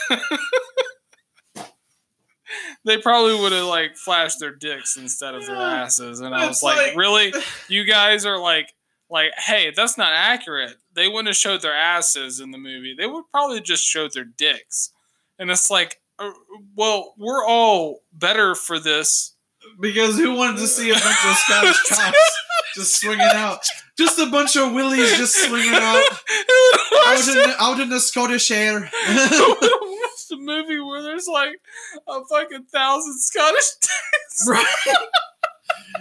they probably would have like flashed their dicks instead of their asses, and I was like, like- really, you guys are like like hey that's not accurate they wouldn't have showed their asses in the movie they would probably just show their dicks and it's like Uh, well we're all better for this Because who wanted to see a bunch of Scottish cocks just swinging out? Just a bunch of willies just swinging out out in, the, out in the Scottish air. What's the movie where there's like a fucking thousand Scottish dicks? right.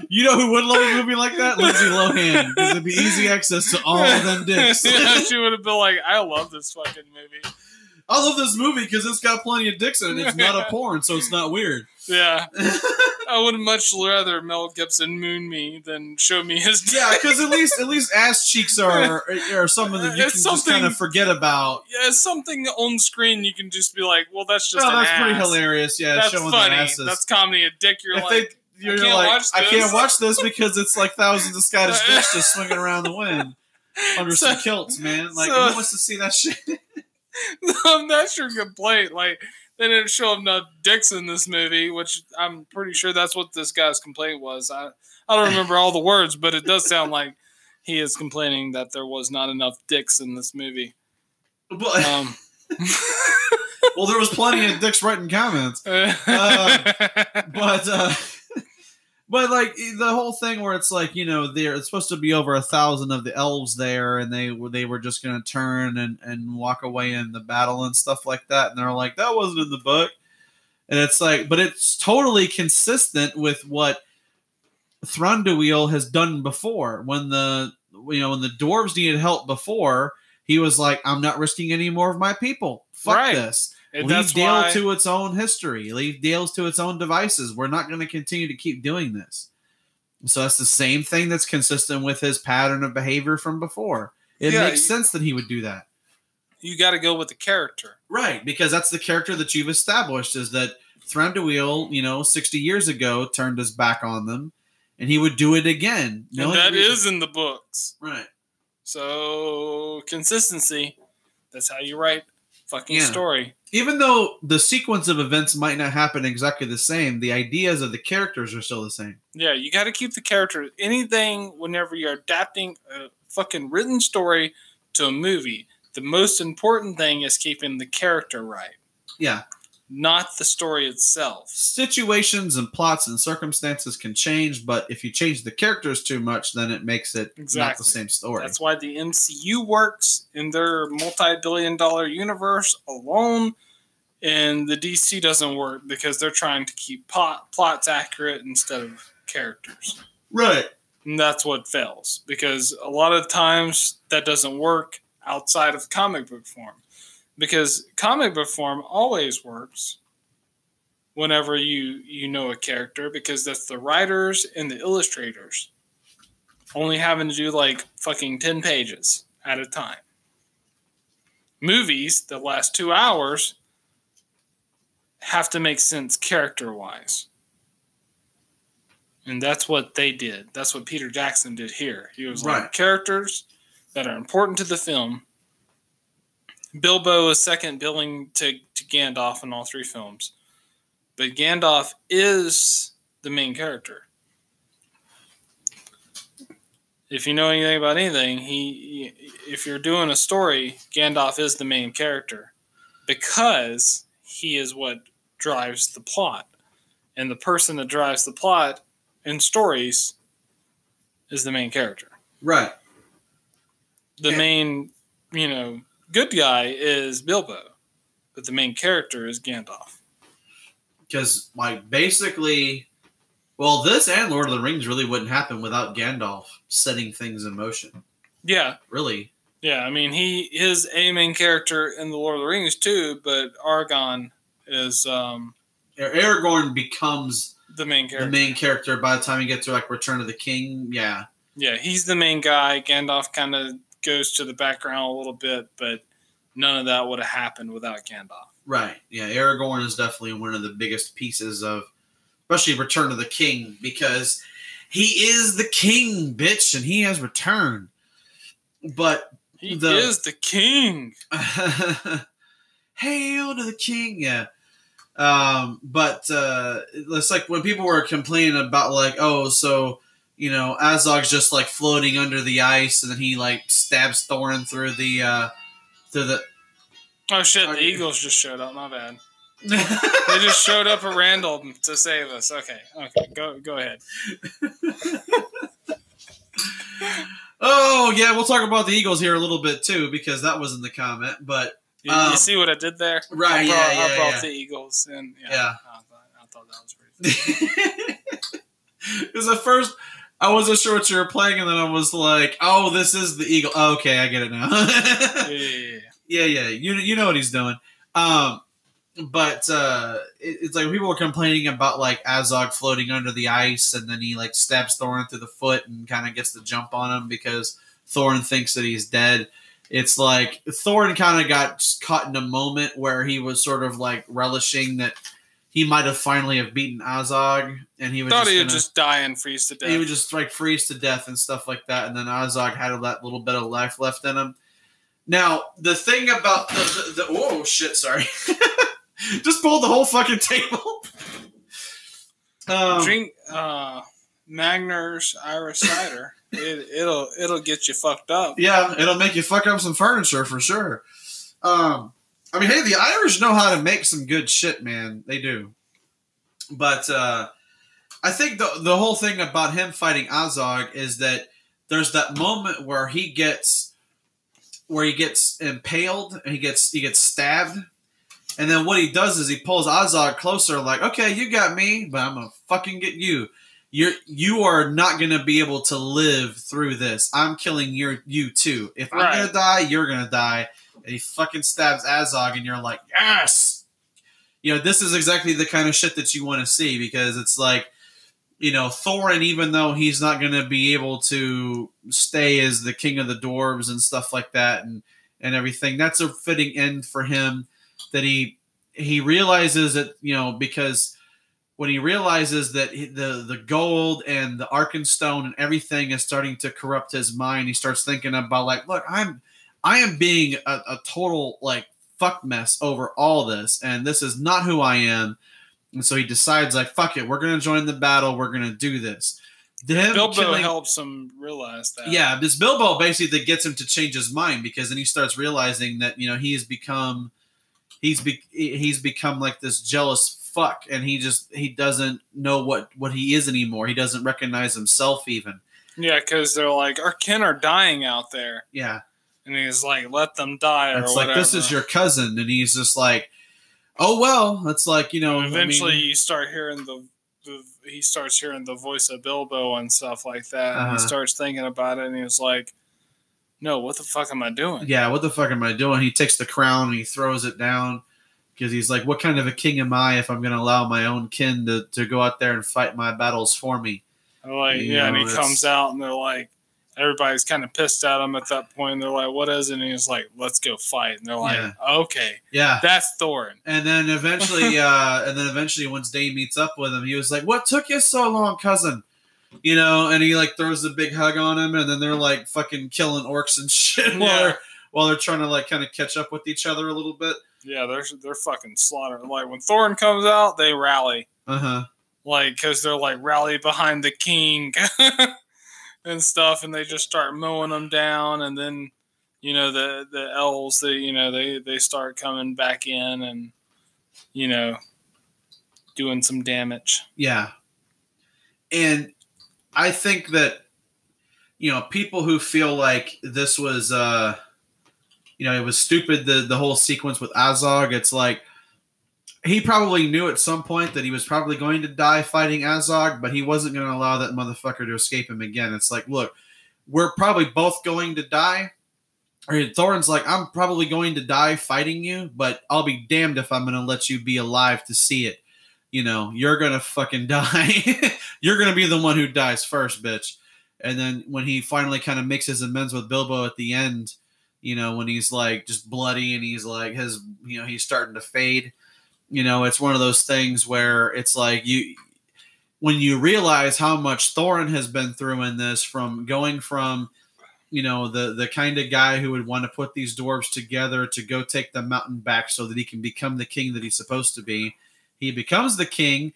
You know who would love a movie like that? Lindsay Lohan. Because it'd be easy access to all of them dicks. yeah, she would have been like, I love this fucking movie. I love this movie because it's got plenty of dicks in it. It's not a porn, so it's not weird. Yeah. I would much rather Mel Gibson moon me than show me his dick. Yeah, because at least at least ass cheeks are are something that you can It's just kind of forget about. Yeah, it's something on screen you can just be like, well, that's just Oh, that's pretty hilarious. Yeah, That's showing funny. the asses. That's comedy. A dick, you're if like, they, you're can't like, watch I can't watch this because it's like thousands of Scottish dicks just swinging around the wind under So- some kilts, man. Like, so- who wants to see that shit? that's your complaint. Like they didn't show enough dicks in this movie, which I'm pretty sure that's what this guy's complaint was. I I don't remember all the words, but it does sound like he is complaining that there was not enough dicks in this movie. But, Um, well, there was plenty of dicks writing comments. but uh but like the whole thing where it's like you know there it's supposed to be over a thousand of the elves there and they were they were just going to turn and and walk away in the battle and stuff like that and they're like that wasn't in the book. And it's like but it's totally consistent with what Thranduil has done before. When the you know when the dwarves needed help before he was like I'm not risking any more of my people. Fuck Right. this and leave Dale why, to its own history. Leave Dale's to its own devices. We're not going to continue to keep doing this. So that's the same thing that's consistent with his pattern of behavior from before. It Yeah, makes sense that he would do that. you got to go with the character. Right, because that's the character that you've established is that Thranduil, you know, 60 years ago turned his back on them and he would do it again. and that is in the books. right. So consistency. That's how you write fucking Yeah. story. Even though the sequence of events might not happen exactly the same, the ideas of the characters are still the same. Yeah, you got to keep the characters. Anything whenever you're adapting a fucking written story to a movie, the most important thing is keeping the character right, Yeah. not the story itself. situations and plots and circumstances can change, but if you change the characters too much, then it makes it not the same story. That's why the MCU works in their multi-billion dollar universe alone, and the DC doesn't work because they're trying to keep plot, plots accurate instead of characters. right. And that's what fails because a lot of times that doesn't work outside of comic book form. Because comic book form always works whenever you you know a character because that's the writers and the illustrators only having to do like fucking 10 pages at a time. Movies that last 2 hours have to make sense character wise. And that's what they did. That's what Peter Jackson did here. He was like Right. characters that are important to the film. Bilbo is second billing to, to Gandalf in all three films. But Gandalf is the main character. if you know anything about anything, he if you're doing a story, Gandalf is the main character because he is what drives the plot. And the person that drives the plot in stories is the main character. Right. The Yeah. main, you know, good guy is Bilbo, but the main character is Gandalf. Because like basically, well, this and Lord of the Rings really wouldn't happen without Gandalf setting things in motion. Yeah, Really. yeah. I mean, he is a main character in the Lord of the Rings too, but Argon is um, Aragorn becomes the main character. the main character by the time you get to like Return of the King. Yeah. Yeah, he's the main guy. Gandalf kind of goes to the background a little bit, but none of that would have happened without Gandalf. Right. Yeah. Aragorn is definitely one of the biggest pieces of, especially Return of the King, because he is the king, bitch, and he has returned. But He The- is the king. hail to the king yeah um but uh it's like when people were complaining about like oh so you know azog's just like floating under the ice and then he like stabs thorin through the uh through the Oh shit! The Eagles just showed up. My bad. They just showed up at Randall to save us. Okay, okay, go go ahead. oh yeah we'll talk about the eagles here a little bit too because that was in the comment but You, Um, you see what I did there? right, I yeah, brought, yeah, I brought yeah. the Eagles, and yeah, Yeah. I, thought, I thought that was pretty. Because at first I wasn't sure what you were playing, and then I was like, "Oh, this is the eagle." Oh, okay, I get it now. Yeah, yeah, yeah, yeah. yeah, yeah, you you know what he's doing. Um, but uh, it, it's like people were complaining about like Azog floating under the ice, and then he like stabs Thorin through the foot and kind of gets the jump on him because Thorin thinks that he's dead. It's like Thorin kind of got caught in a moment where he was sort of like relishing that he might have finally have beaten Azog, and he was Thought just he would just die and freeze to death. he would just like freeze to death and stuff like that. And then Azog had that little bit of life left in him. Now, the thing about the, the, the oh shit, sorry, just pulled the whole fucking table. Um, drink uh, Magner's Irish cider. It, it'll it'll get you fucked up. yeah, it'll make you fuck up some furniture for sure. Um, I mean, hey, the Irish know how to make some good shit, man. They do. But uh, I think the the whole thing about him fighting Azog is that there's that moment where he gets where he gets impaled and he gets he gets stabbed. And then what he does is he pulls Azog closer, like, okay, you got me, but I'm gonna fucking get you. You're you are not gonna be able to live through this. I'm killing your you too. If I'm Right. gonna die, you're gonna die. And he fucking stabs Azog, and you're like, yes. You know, this is exactly the kind of shit that you want to see because it's like, you know, Thorin, even though he's not going to be able to stay as the king of the dwarves and stuff like that, and and everything, that's a fitting end for him. That he he realizes that you know because when he realizes that the the gold and the Arkenstone and everything is starting to corrupt his mind, he starts thinking about like, look, I'm I am being a, a total like fuck mess over all this, and this is not who I am. And so he decides like, fuck it, we're gonna join the battle, we're gonna do this. Him Bilbo killing- helps him realize that. yeah, this Bilbo basically that gets him to change his mind because then he starts realizing that you know he has become he's be, he's become like this jealous fuck, and he just he doesn't know what what he is anymore. He doesn't recognize himself even. yeah, because they're like our kin are dying out there, Yeah, and he's like, let them die or it's whatever. like this is your cousin, and he's just like, oh well, it's like you know. I mean- Eventually, you start hearing the, the he starts hearing the voice of Bilbo and stuff like that, and Uh-huh. he starts thinking about it, and he's like, "No, what the fuck am I doing?" yeah, what the fuck am I doing? He takes the crown and he throws it down because he's like, what kind of a king am I if I'm going to allow my own kin to, to go out there and fight my battles for me? Like, You yeah, and he comes out, and they're like, everybody's kind of pissed at him at that point. They're like, "What is it?" And he's like, "Let's go fight." And they're like, Yeah. "Okay, Yeah. that's Thorin." And then eventually, uh, and then eventually, once Dain meets up with him, he was like, "What took you so long, cousin?" You know, and he like throws a big hug on him, and then they're like fucking killing orcs and shit while they're while they're trying to like kind of catch up with each other a little bit. Yeah, they're they're fucking slaughtering. Like when Thorin comes out, they rally. Uh huh. like because they're like rally behind the king and stuff, and they just start mowing them down, and then you know the the elves, they you know they they start coming back in, and you know doing some damage. Yeah. And I think that you know, people who feel like this was uh you know, it was stupid the the whole sequence with Azog, it's like he probably knew at some point that he was probably going to die fighting Azog, but he wasn't going to allow that motherfucker to escape him again. It's like, look, we're probably both going to die. Or Thorin's like, I'm probably going to die fighting you, but I'll be damned if I'm going to let you be alive to see it you know, you're gonna fucking die. you're gonna be the one who dies first, bitch. And then when he finally kind of makes his amends with Bilbo at the end, you know, when he's like just bloody and he's like his, you know, he's starting to fade. You know, it's one of those things where it's like you, when you realize how much Thorin has been through in this, from going from, you know, the the kind of guy who would want to put these dwarves together to go take the mountain back so that he can become the king that he's supposed to be he becomes the king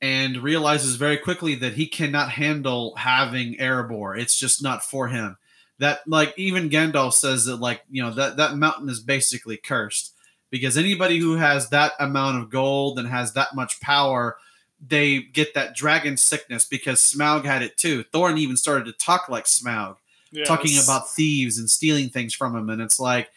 and realizes very quickly that he cannot handle having Erebor. It's just not for him. That like even Gandalf says that like you know that that mountain is basically cursed because anybody who has that amount of gold and has that much power, they get that dragon sickness because Smaug had it too. Thorin even started to talk like Smaug, Yes. talking about thieves and stealing things from him, and it's like,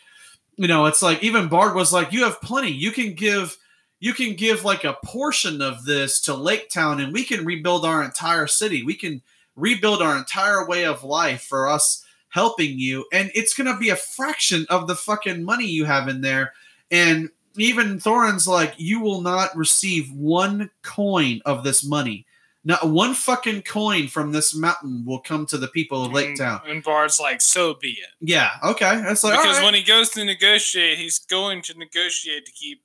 you know, it's like even Bard was like, "You have plenty. You can give." you can give like a portion of this to Lake Town and we can rebuild our entire city. We can rebuild our entire way of life for us helping you. And it's going to be a fraction of the fucking money you have in there. And even Thorin's like, you will not receive one coin of this money. Not one fucking coin from this mountain will come to the people of Lake And- Town. And Bard's like, so be it. Yeah, okay. That's like, because right. when he goes to negotiate, he's going to negotiate to keep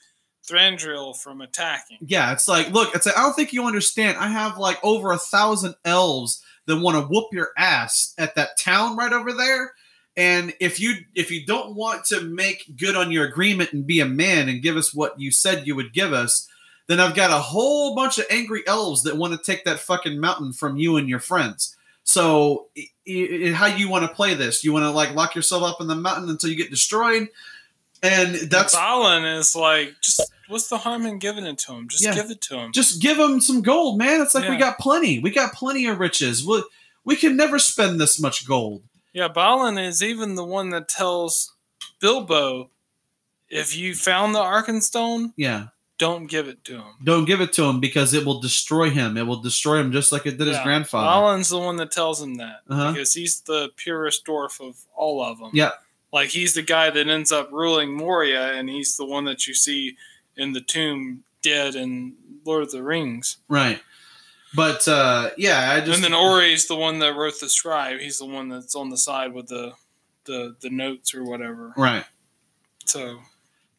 Thranduil from attacking. Yeah, it's like, look, it's like, I don't think you understand. I have like over a thousand elves that want to whoop your ass at that town right over there. And if you if you don't want to make good on your agreement and be a man and give us what you said you would give us, then I've got a whole bunch of angry elves that want to take that fucking mountain from you and your friends. So, how you want to play this? You want to like lock yourself up in the mountain until you get destroyed? And that's Balin is like, just what's the harm in giving it to him? Just Yeah. give it to him. just give him some gold, man. It's like we got plenty. We got plenty of riches. We, we can never spend this much gold. Yeah, Balin is even the one that tells Bilbo, if you found the Arkenstone, Yeah. don't give it to him. Don't give it to him because it will destroy him. It will destroy him just like it did his grandfather. Balin's the one that tells him that Uh-huh. because he's the purest dwarf of all of them. Yeah. like he's the guy that ends up ruling Moria, and he's the one that you see in the tomb dead in Lord of the Rings. Right. But uh, yeah, I just and then Ori's the one that wrote the scribe. He's the one that's on the side with the the the notes or whatever. right. So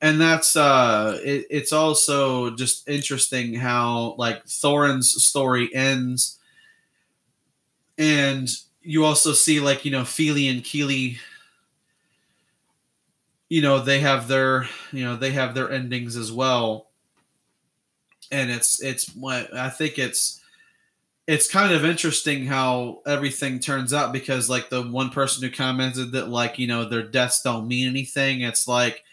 and that's uh it, it's also just interesting how like thorin's story ends and you also see like you know Fili and Kili you know they have their you know they have their endings as well. And it's it's i think it's it's kind of interesting how everything turns out because like the one person who commented that like you know their deaths don't mean anything it's like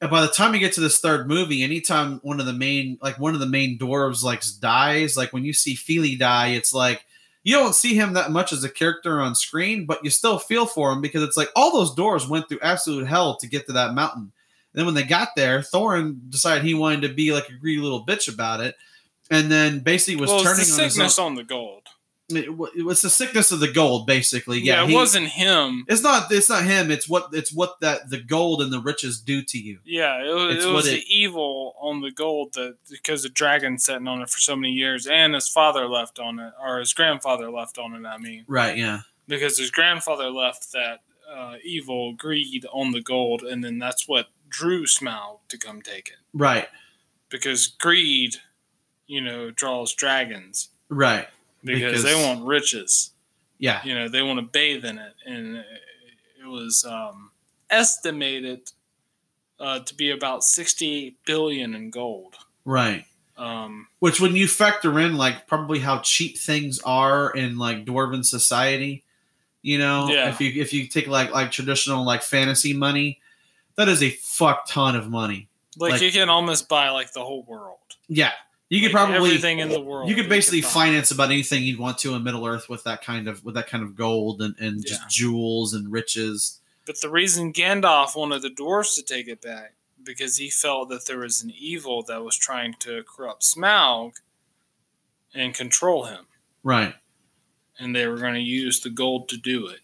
by the time you get to this third movie, anytime one of the main like one of the main dwarves like dies, like when you see Fili die, it's like you don't see him that much as a character on screen, but you still feel for him because it's like all those doors went through absolute hell to get to that mountain. And then when they got there, Thorin decided he wanted to be like a greedy little bitch about it, and then basically was well, turning the on his own. on the gold. It, was the sickness of the gold, basically. Yeah, Yeah, it wasn't him. It's not. It's not him. It's what. It's what that the gold and the riches do to you. Yeah, it was, it was the it- evil on the gold that because the dragon sitting on it for so many years, and his father left on it, or his grandfather left on it. I mean, Right. Yeah. because his grandfather left that uh, evil greed on the gold, and then that's what drew Smaug to come take it. Right. Because greed, you know, draws dragons Right. Because, Because- they want riches. Yeah. You know, they want to bathe in it, and it was um, estimated uh, to be about sixty-eight billion in gold. Right. Um, Which, when you factor in like probably how cheap things are in like dwarven society, You know, Yeah. if you if you take like like traditional like fantasy money, that is a fuck ton of money. Like, Like- you can almost buy like the whole world. Yeah, you could Like, probably everything in the world. you could basically buy. finance about anything you'd want to in Middle Earth with that kind of with that kind of gold and, and just jewels and riches. But the reason Gandalf wanted the dwarves to take it back because he felt that there was an evil that was trying to corrupt Smaug and control him, Right. and they were going to use the gold to do it.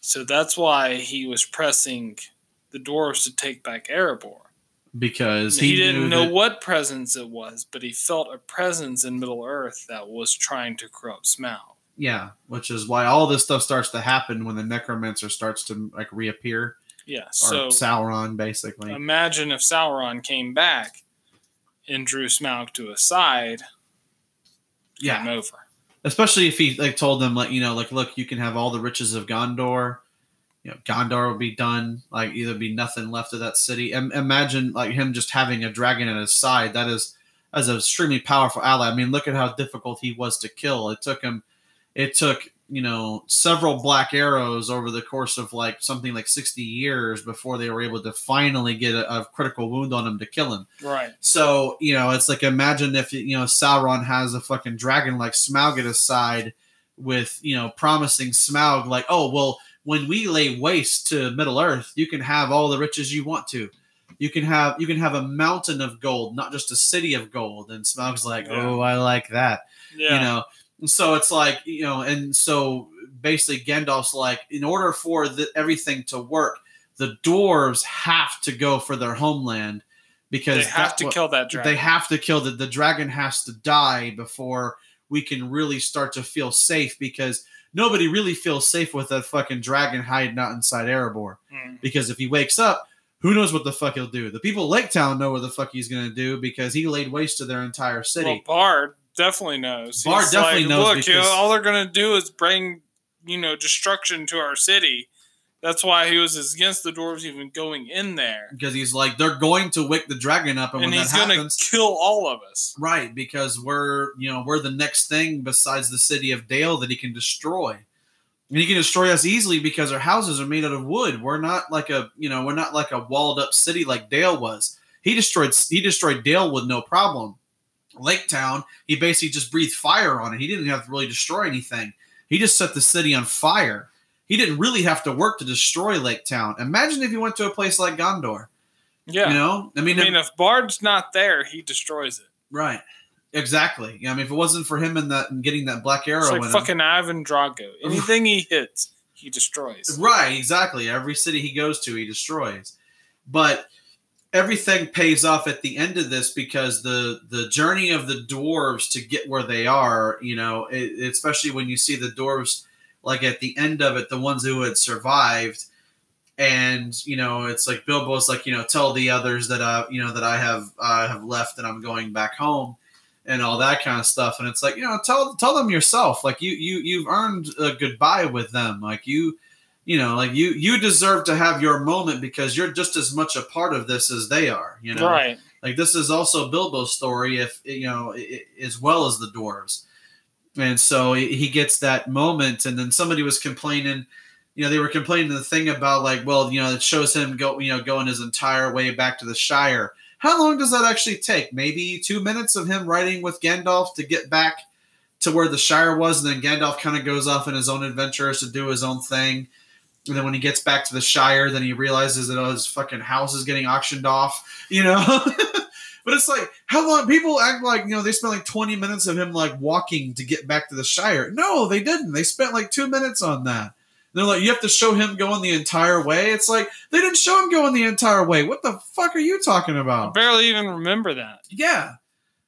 So that's why he was pressing the dwarves to take back Erebor. Because He, he, didn't know that- what presence it was, but he felt a presence in Middle Earth that was trying to corrupt Smaug. Yeah, which is why all this stuff starts to happen when the necromancer starts to like reappear, Yeah, or so Sauron, basically. imagine if Sauron came back and drew Smaug to his side. yeah, over. especially if he like told them like you know like look you can have all the riches of Gondor. You know, Gondor will be done. Like either be nothing left of that city. Im- imagine like him just having a dragon at his side. That is as an extremely powerful ally. I mean, look at how difficult he was to kill. It took him. It took you know several black arrows over the course of like something like sixty years before they were able to finally get a, a critical wound on him to kill him. Right. So you know, it's like imagine if you know Sauron has a fucking dragon like Smaug at his side, with you know promising Smaug like, oh well, when we lay waste to Middle Earth, you can have all the riches you want to. You can have you can have a mountain of gold, not just a city of gold. And Smaug's like, Yeah. oh, I like that Yeah. you know And so it's like you know and so basically gandalf's like in order for the, everything to work the dwarves have to go for their homeland because they have to what- kill that dragon. they have to kill the the dragon has to die before we can really start to feel safe because nobody really feels safe with that fucking dragon hiding out inside Erebor Mm. because if he wakes up who knows what the fuck he'll do the people of Lake Town know what the fuck he's gonna do because he laid waste to their entire city Well, Bard definitely knows. Bard He's definitely like, knows Look, you know, all they're gonna do is bring, you know, destruction to our city. That's why he was against the dwarves even going in there, because he's like they're going to wake the dragon up, and, and when he's that happens, kill all of us. right? Because we're you know we're the next thing besides the city of Dale that he can destroy, and he can destroy us easily because our houses are made out of wood. We're not like a you know we're not like a walled up city like Dale was. He destroyed he destroyed Dale with no problem. Lake Town, he basically just breathed fire on it. He didn't have to really destroy anything. He just set the city on fire. He didn't really have to work to destroy Lake Town. Imagine if you went to a place like Gondor. Yeah. You know, I mean, I mean, mean, if Bard's not there, he destroys it. right? Exactly. Yeah, I mean, if it wasn't for him and that and getting that black arrow It's like in him- fucking Ivan Drago. Anything he hits, he destroys. Right, exactly. Every city he goes to, he destroys. But everything pays off at the end of this because the the journey of the dwarves to get where they are, you know, it, especially when you see the dwarves like at the end of it, the ones who had survived, and you know, it's like Bilbo's like, you know, tell the others that uh, you know, that I have uh, have left and I'm going back home. And all that kind of stuff, and it's like you know, tell tell them yourself. Like you you you've earned a goodbye with them. Like you you know like you you deserve to have your moment because you're just as much a part of this as they are you know Right. like this is also bilbo's story if you know as well as the dwarves and so he gets that moment and then somebody was complaining you know they were complaining the thing about like well you know it shows him go you know going his entire way back to the shire. How long does that actually take? Maybe two minutes of him riding with gandalf to get back to where the shire was and then gandalf kind of goes off in his own adventures to do his own thing. And then when he gets back to the Shire, then he realizes that oh, his fucking house is getting auctioned off, you know? but it's like, how long? People act like, you know, they spent like 20 minutes of him like walking to get back to the Shire. No, they didn't. They spent like two minutes on that. And they're like, you have to show him going the entire way. It's like, they didn't show him going the entire way. What the fuck are you talking I about? barely even remember that. Yeah.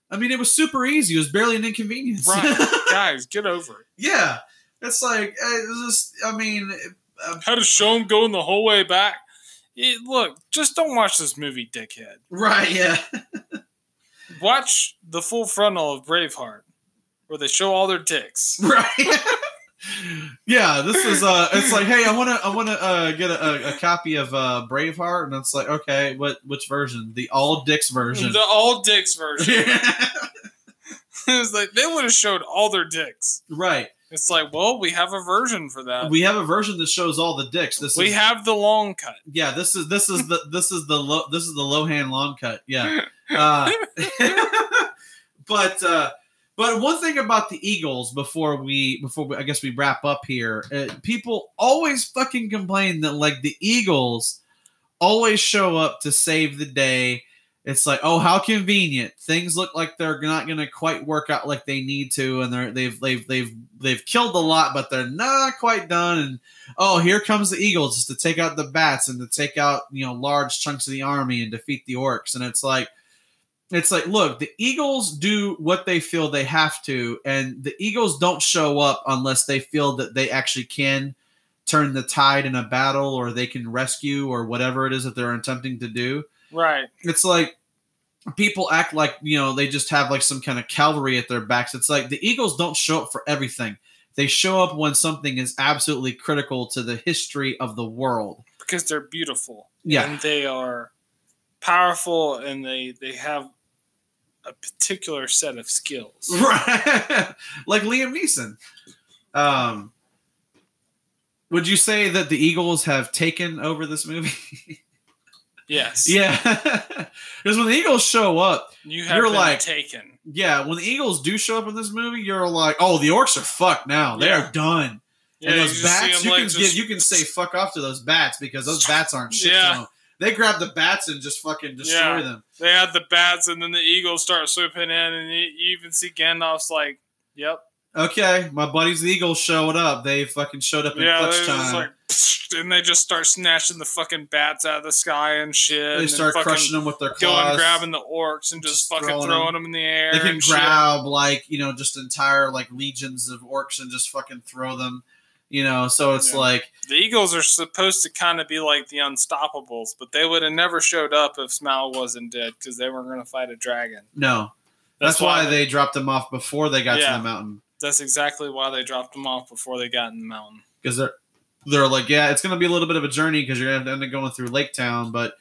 I mean, it was super easy. It was barely an inconvenience. Right. Guys, get over it. yeah. It's like, it's just, I mean, uh, How to show him going the whole way back. Yeah, look, just don't watch this movie, dickhead. right, yeah. Watch the full frontal of Braveheart, where they show all their dicks. right yeah this is uh it's like hey i want to i want to uh get a, a, copy of uh braveheart and it's like okay what which version the all dicks version The all dicks version. it's like they would have showed all their dicks. right It's like, well, we have a version for that. We have a version that shows all the dicks. This We is have the long cut. yeah. This is this is the this is the low this is the Lohan long cut. Yeah. Uh, but uh, but one thing about the Eagles before we before we, I guess we wrap up here, uh, people always fucking complain that like the Eagles always show up to save the day. It's like, oh, how convenient. Things look like they're not going to quite work out like they need to, and they're they've they've they've they've killed a lot, but they're not quite done. And oh, here comes the Eagles just to take out the bats and to take out you know large chunks of the army and defeat the orcs. And it's like, it's like, look, the Eagles do what they feel they have to, and the Eagles don't show up unless they feel that they actually can turn the tide in a battle or they can rescue or whatever it is that they're attempting to do. Right. It's like people act like, you know, they just have like some kind of cavalry at their backs. It's like the Eagles don't show up for everything. They show up when something is absolutely critical to the history of the world. Because they're beautiful. Yeah. And they are powerful and they they have a particular set of skills. Right. like Liam Neeson. Um would you say that the Eagles have taken over this movie? Yes. yeah. Because when the Eagles show up, You have You're like- taken. yeah, when the Eagles do show up in this movie, you're like, oh, the orcs are fucked now. They Yeah. are done. Yeah, and those see bats, you like, can just- give, you can say fuck off to those bats because those bats aren't shit. Yeah. them. They grab the bats and just fucking destroy Yeah. them. They had the bats, and then the eagles start swooping in, and you, you even see Gandalf's like, "Yep, Okay, my buddies the Eagles showed up. They fucking showed up in yeah." clutch time. like, and they just start snatching the fucking bats out of the sky and shit. they start crushing them with their claws, going grabbing the orcs and just, Just fucking throwing throwing, them. them. in the air. They can and shit. grab like you know just entire like legions of orcs and just fucking throw them. You know, so it's Yeah. like The Eagles are supposed to kind of be like the Unstoppables, but they would have never showed up if Smaug wasn't dead because they weren't going to fight a dragon. no. That's, why, they dropped them off before they got Yeah. to the mountain. That's exactly why they dropped them off before they got in the mountain. because they're they're like, yeah, it's gonna be a little bit of a journey because you're gonna end up going through Lake Town, but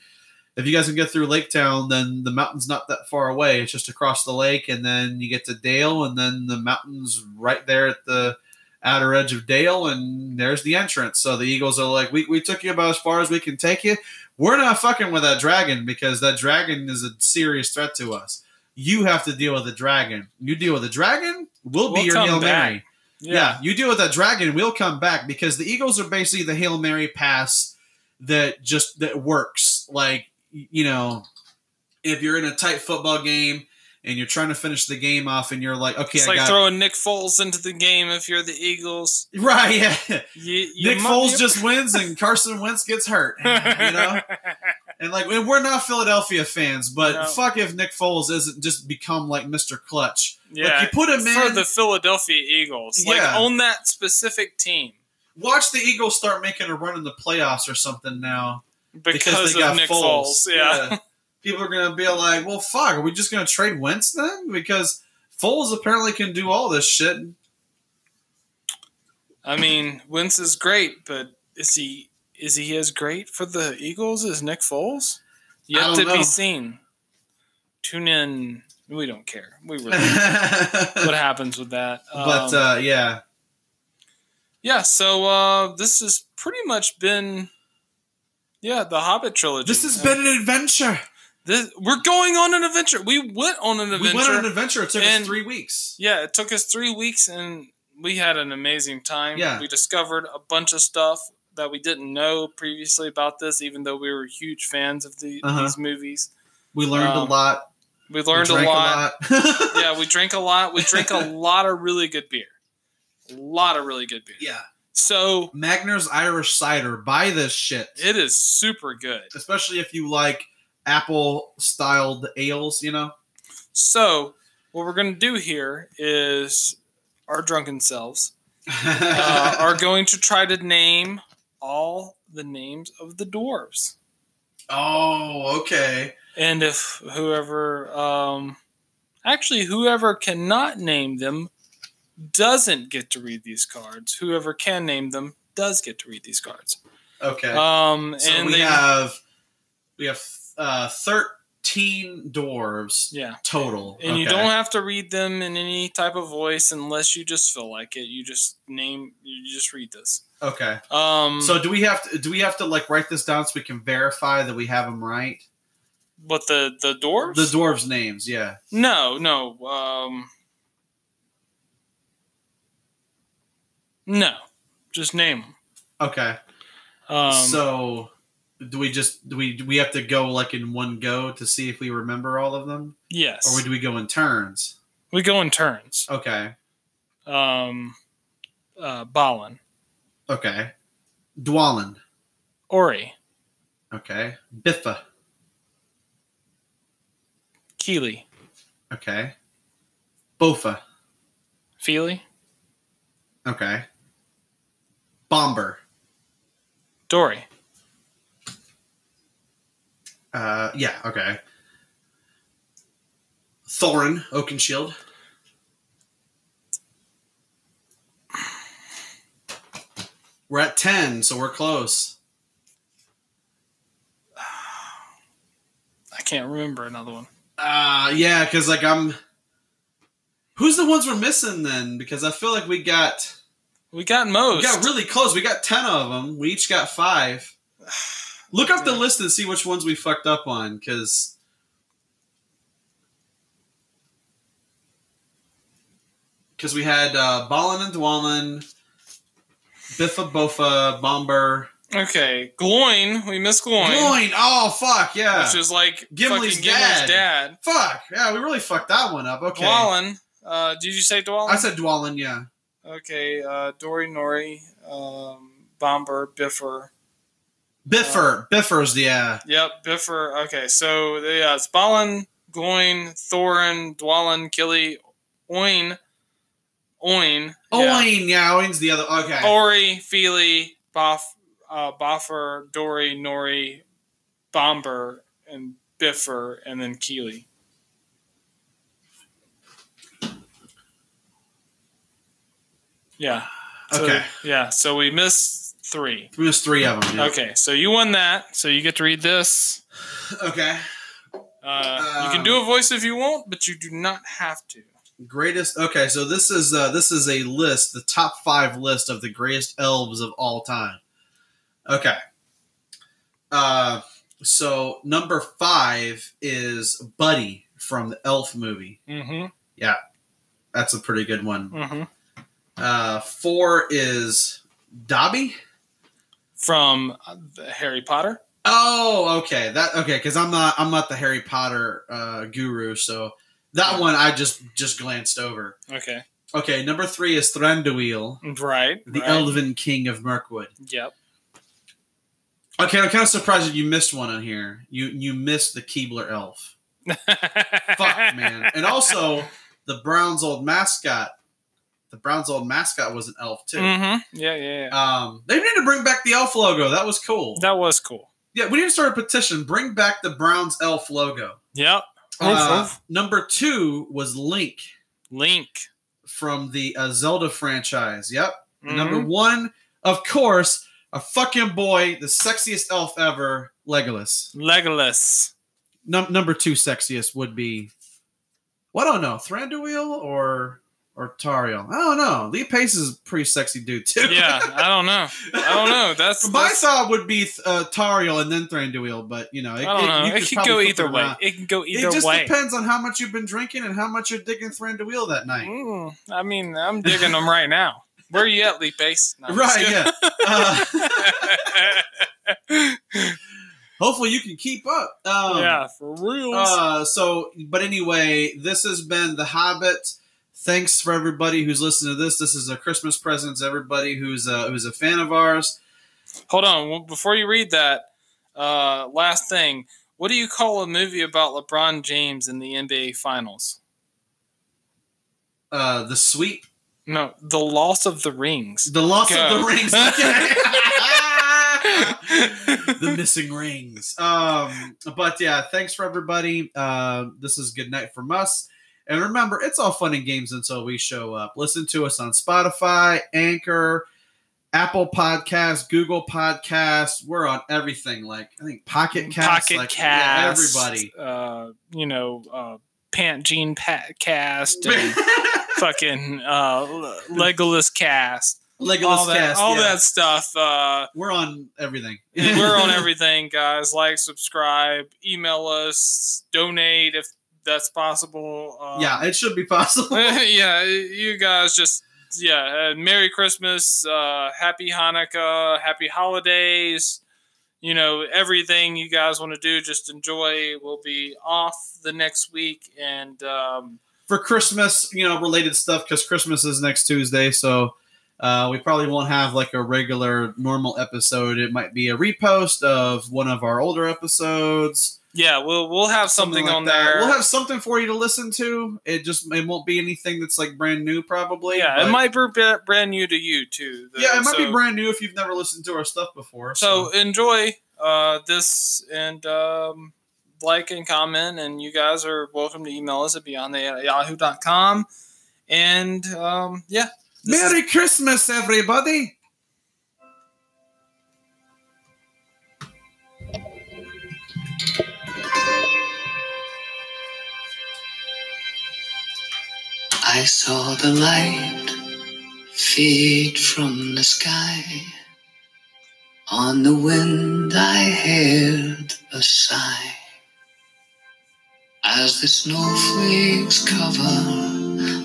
if you guys can get through Lake Town, then the mountain's not that far away. It's just across the lake, and then you get to Dale, and then the mountain's right there at the outer edge of Dale, and there's the entrance. So the Eagles are like, we, we took you about as far as we can take you. We're not fucking with that dragon because that dragon is a serious threat to us. You have to deal with the dragon. You deal with the dragon, we'll, be We'll your come Hail back. Mary. Yeah. you deal with that dragon, we'll come back because the Eagles are basically the Hail Mary pass that just that works. Like you know, if you're in a tight football game and you're trying to finish the game off, and you're like, okay, It's I like got throwing Nick Foles into the game if you're the Eagles. right, yeah. You, you Nick mu- Foles you- just wins and Carson Wentz gets hurt. You know, and like and we're not Philadelphia fans, but No. fuck if Nick Foles isn't just become like Mr. Clutch. yeah, you put him for in- the Philadelphia Eagles, like Yeah. on that specific team Watch the Eagles start making a run in the playoffs or something now. because, of Nick Foles. Yeah. People are going to be like, well, fuck, are we just going to trade Wentz then? Because Foles apparently can do all this shit. I mean, Wentz is great, but is he is he as great for the Eagles as Nick Foles? Yet to know. be seen. Tune in. We don't care. We really what happens with that. Um, uh, yeah. yeah, so uh, this has pretty much been yeah the Hobbit trilogy. This has been an adventure. this, we're going on an adventure. We went on an adventure. We went on an adventure. It took And- us three weeks. Yeah, it took us three weeks and we had an amazing time. Yeah. We discovered a bunch of stuff that we didn't know previously about this, even though we were huge fans of the, Uh-huh. these movies. We learned Um, a lot. We learned we a lot. lot. yeah, we drank a lot. We drank a lot of really good beer. A lot of really good beer. yeah. So Magners Irish cider. Buy this shit. it is super good. Especially if you like apple styled ales, you know? So what we're going to do here is our drunken selves uh, are going to try to name all the names of the dwarves. oh, okay. And if whoever, um, actually, whoever cannot name them doesn't get to read these cards. Whoever can name them does get to read these cards. Okay. Um, so and we they, have we have uh, 13 dwarves Yeah. total. And you don't have to read them in any type of voice unless you just feel like it. You just name you just read this. Okay. Um So do we have to do we have to like write this down so we can verify that we have them right? but the the dwarves? The dwarves' names, yeah. No, no. Um No. Just name them. Okay. Um so do we just do we do we have to go like in one go to see if we remember all of them, yes. or do we go in turns? we go in turns. Okay. Um uh Balin, Okay. Dwalin. Ori, Okay. Bifur. Kili, Okay. Bofur. Fili, Okay. Bombur. Dori, Uh, yeah. Okay. Thorin Oakenshield. We're at ten, so we're close. I can't remember another one. Uh yeah, because like I'm. Who's the ones we're missing then? Because I feel like we got We got most. we got really close. We got ten of them. We each got five. Look up the list and see which ones we fucked up on, because. Because we had uh, Balin and Dwalin, Bifur Bofur, Bombur, okay, Gloin. We missed Gloin, Gloin. Oh fuck yeah! which is like Gimli's Gimli's dad. fuck yeah, we really fucked that one up. Okay, Dwalin. Uh, did you say Dwalin? I said Dwalin. Yeah. okay. Uh, Dori, Nori, um, Bombur, Bifur. Bifur. Bifur's the uh, Yep, Bifur. Okay, so yeah, it's Balin, Gloin, Thorin, Dwalin, Kili, Oin, Oin, yeah. Owen. Yeah, Owen's the other. Okay. Ori, Fili, Boff, uh, Bofur, Dori, Nori, Bombur, and Bifur, and then Kili. Yeah. So, Okay. Yeah. So we missed three. Missed three of them. yeah. Okay. So you won that. So you get to read this. Okay. Uh, you can Um, do a voice if you want, but you do not have to. Greatest. Okay, so this is uh, this is a list, the top five list of the greatest elves of all time. Okay. Uh, so number five is Buddy from the Elf movie. Mm-hmm. Yeah, that's a pretty good one. Mm-hmm. Uh, four is Dobby. From uh, the Harry Potter. Oh, okay. That okay because I'm not I'm not the Harry Potter uh, guru, so that one I just just glanced over. Okay. Okay, number three is Thranduil, Right. the right. Elven King of Mirkwood. Yep. Okay, I'm kind of surprised that you missed one on here. You you missed the Keebler Elf. Fuck, man. And also, the Browns' old mascot. The Browns' old mascot was an elf too. Mm-hmm. Yeah, yeah, yeah. Um, they need to bring back the elf logo. That was cool. that was cool. yeah, we need to start a petition. Bring back the Browns elf logo. Yep. Uh, Oof, oof. number two was Link Link. from the uh, Zelda franchise. Yep. Mhm. Number one, of course, a fucking boy, the sexiest elf ever, Legolas. Legolas. Num- number two sexiest would be, well, I don't know, Thranduil or or Tauriel. I don't know. Lee Pace is a pretty sexy dude too. Yeah, I don't know. I don't know. That's, My that's thought would be uh, Tauriel and then Thranduil, but you know, I don't know. you It could go either way. around. It can go either way. It just way. depends on how much you've been drinking and how much you're digging Thranduil that night. Mm, I mean, I'm digging them right now. Where are you at, Lee Pace? No, Right, yeah. Uh, hopefully you can keep up. Um, yeah, for real. Uh, so, but anyway, this has been The Hobbit. Thanks for everybody who's listening to this. This is a Christmas present to everybody who's uh, who's a fan of ours. Hold on. Well, Before you read that, uh, last thing. What do you call a movie about LeBron James in the NBA Finals? Uh, the sweep, No, The Loss of the Rings. the loss Go. of the rings, the missing rings. Um, but yeah, thanks for everybody. Uh, this is good night from us. And remember, it's all fun and games until we show up. Listen to us on Spotify, Anchor, Apple Podcasts, Google Podcasts. We're on everything. Like I think Pocket Cast. Pocket like, yeah, Cast, everybody. uh, you know, uh, Pant Gene Pat Cast, and fucking uh, Legolas Cast, Legolas all that, Cast. all yeah. that stuff. Uh, We're on everything. we're on everything, guys. Like, subscribe, email us, donate if that's possible. Uh, yeah, it should be possible. yeah, you guys just yeah. Uh, Merry Christmas, uh, Happy Hanukkah, Happy Holidays. You know everything you guys want to do. Just enjoy. We'll be off the next week, and um, for Christmas, you know, related stuff because Christmas is next Tuesday, so uh, we probably won't have like a regular normal episode. It might be a repost of one of our older episodes. Yeah, we'll we'll have something, like on that. there. We'll have something for you to listen to. It just it won't be anything that's like brand new, probably. yeah, it might be brand new to you too. though. Yeah, it might be brand new if you've never listened to our stuff before. So enjoy uh, this and um, like and comment. And you guys are welcome to email us at beyondthe at yahoo.com. And um, yeah. Merry Christmas, everybody. I saw the light fade from the sky. On the wind I heard a sigh. As the snowflakes cover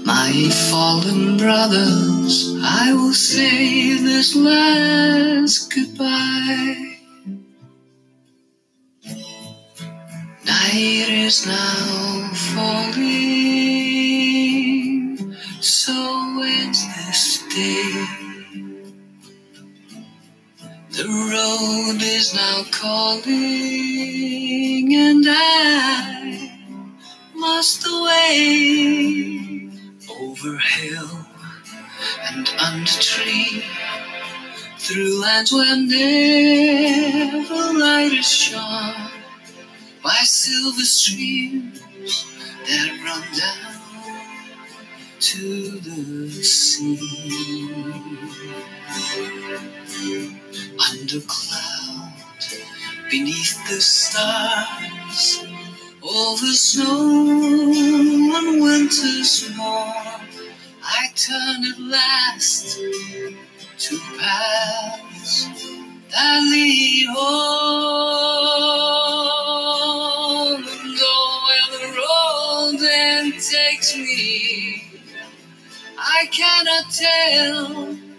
my fallen brothers, I will say this last goodbye. Night is now falling, so ends this day. The road is now calling, and I must away over hill and under tree, through lands where never light is shone by silver streams that run down to the sea. Under cloud, beneath the stars, over snow and winter's morn, I turn at last to paths that lead home. And go where the road then takes me, I cannot tell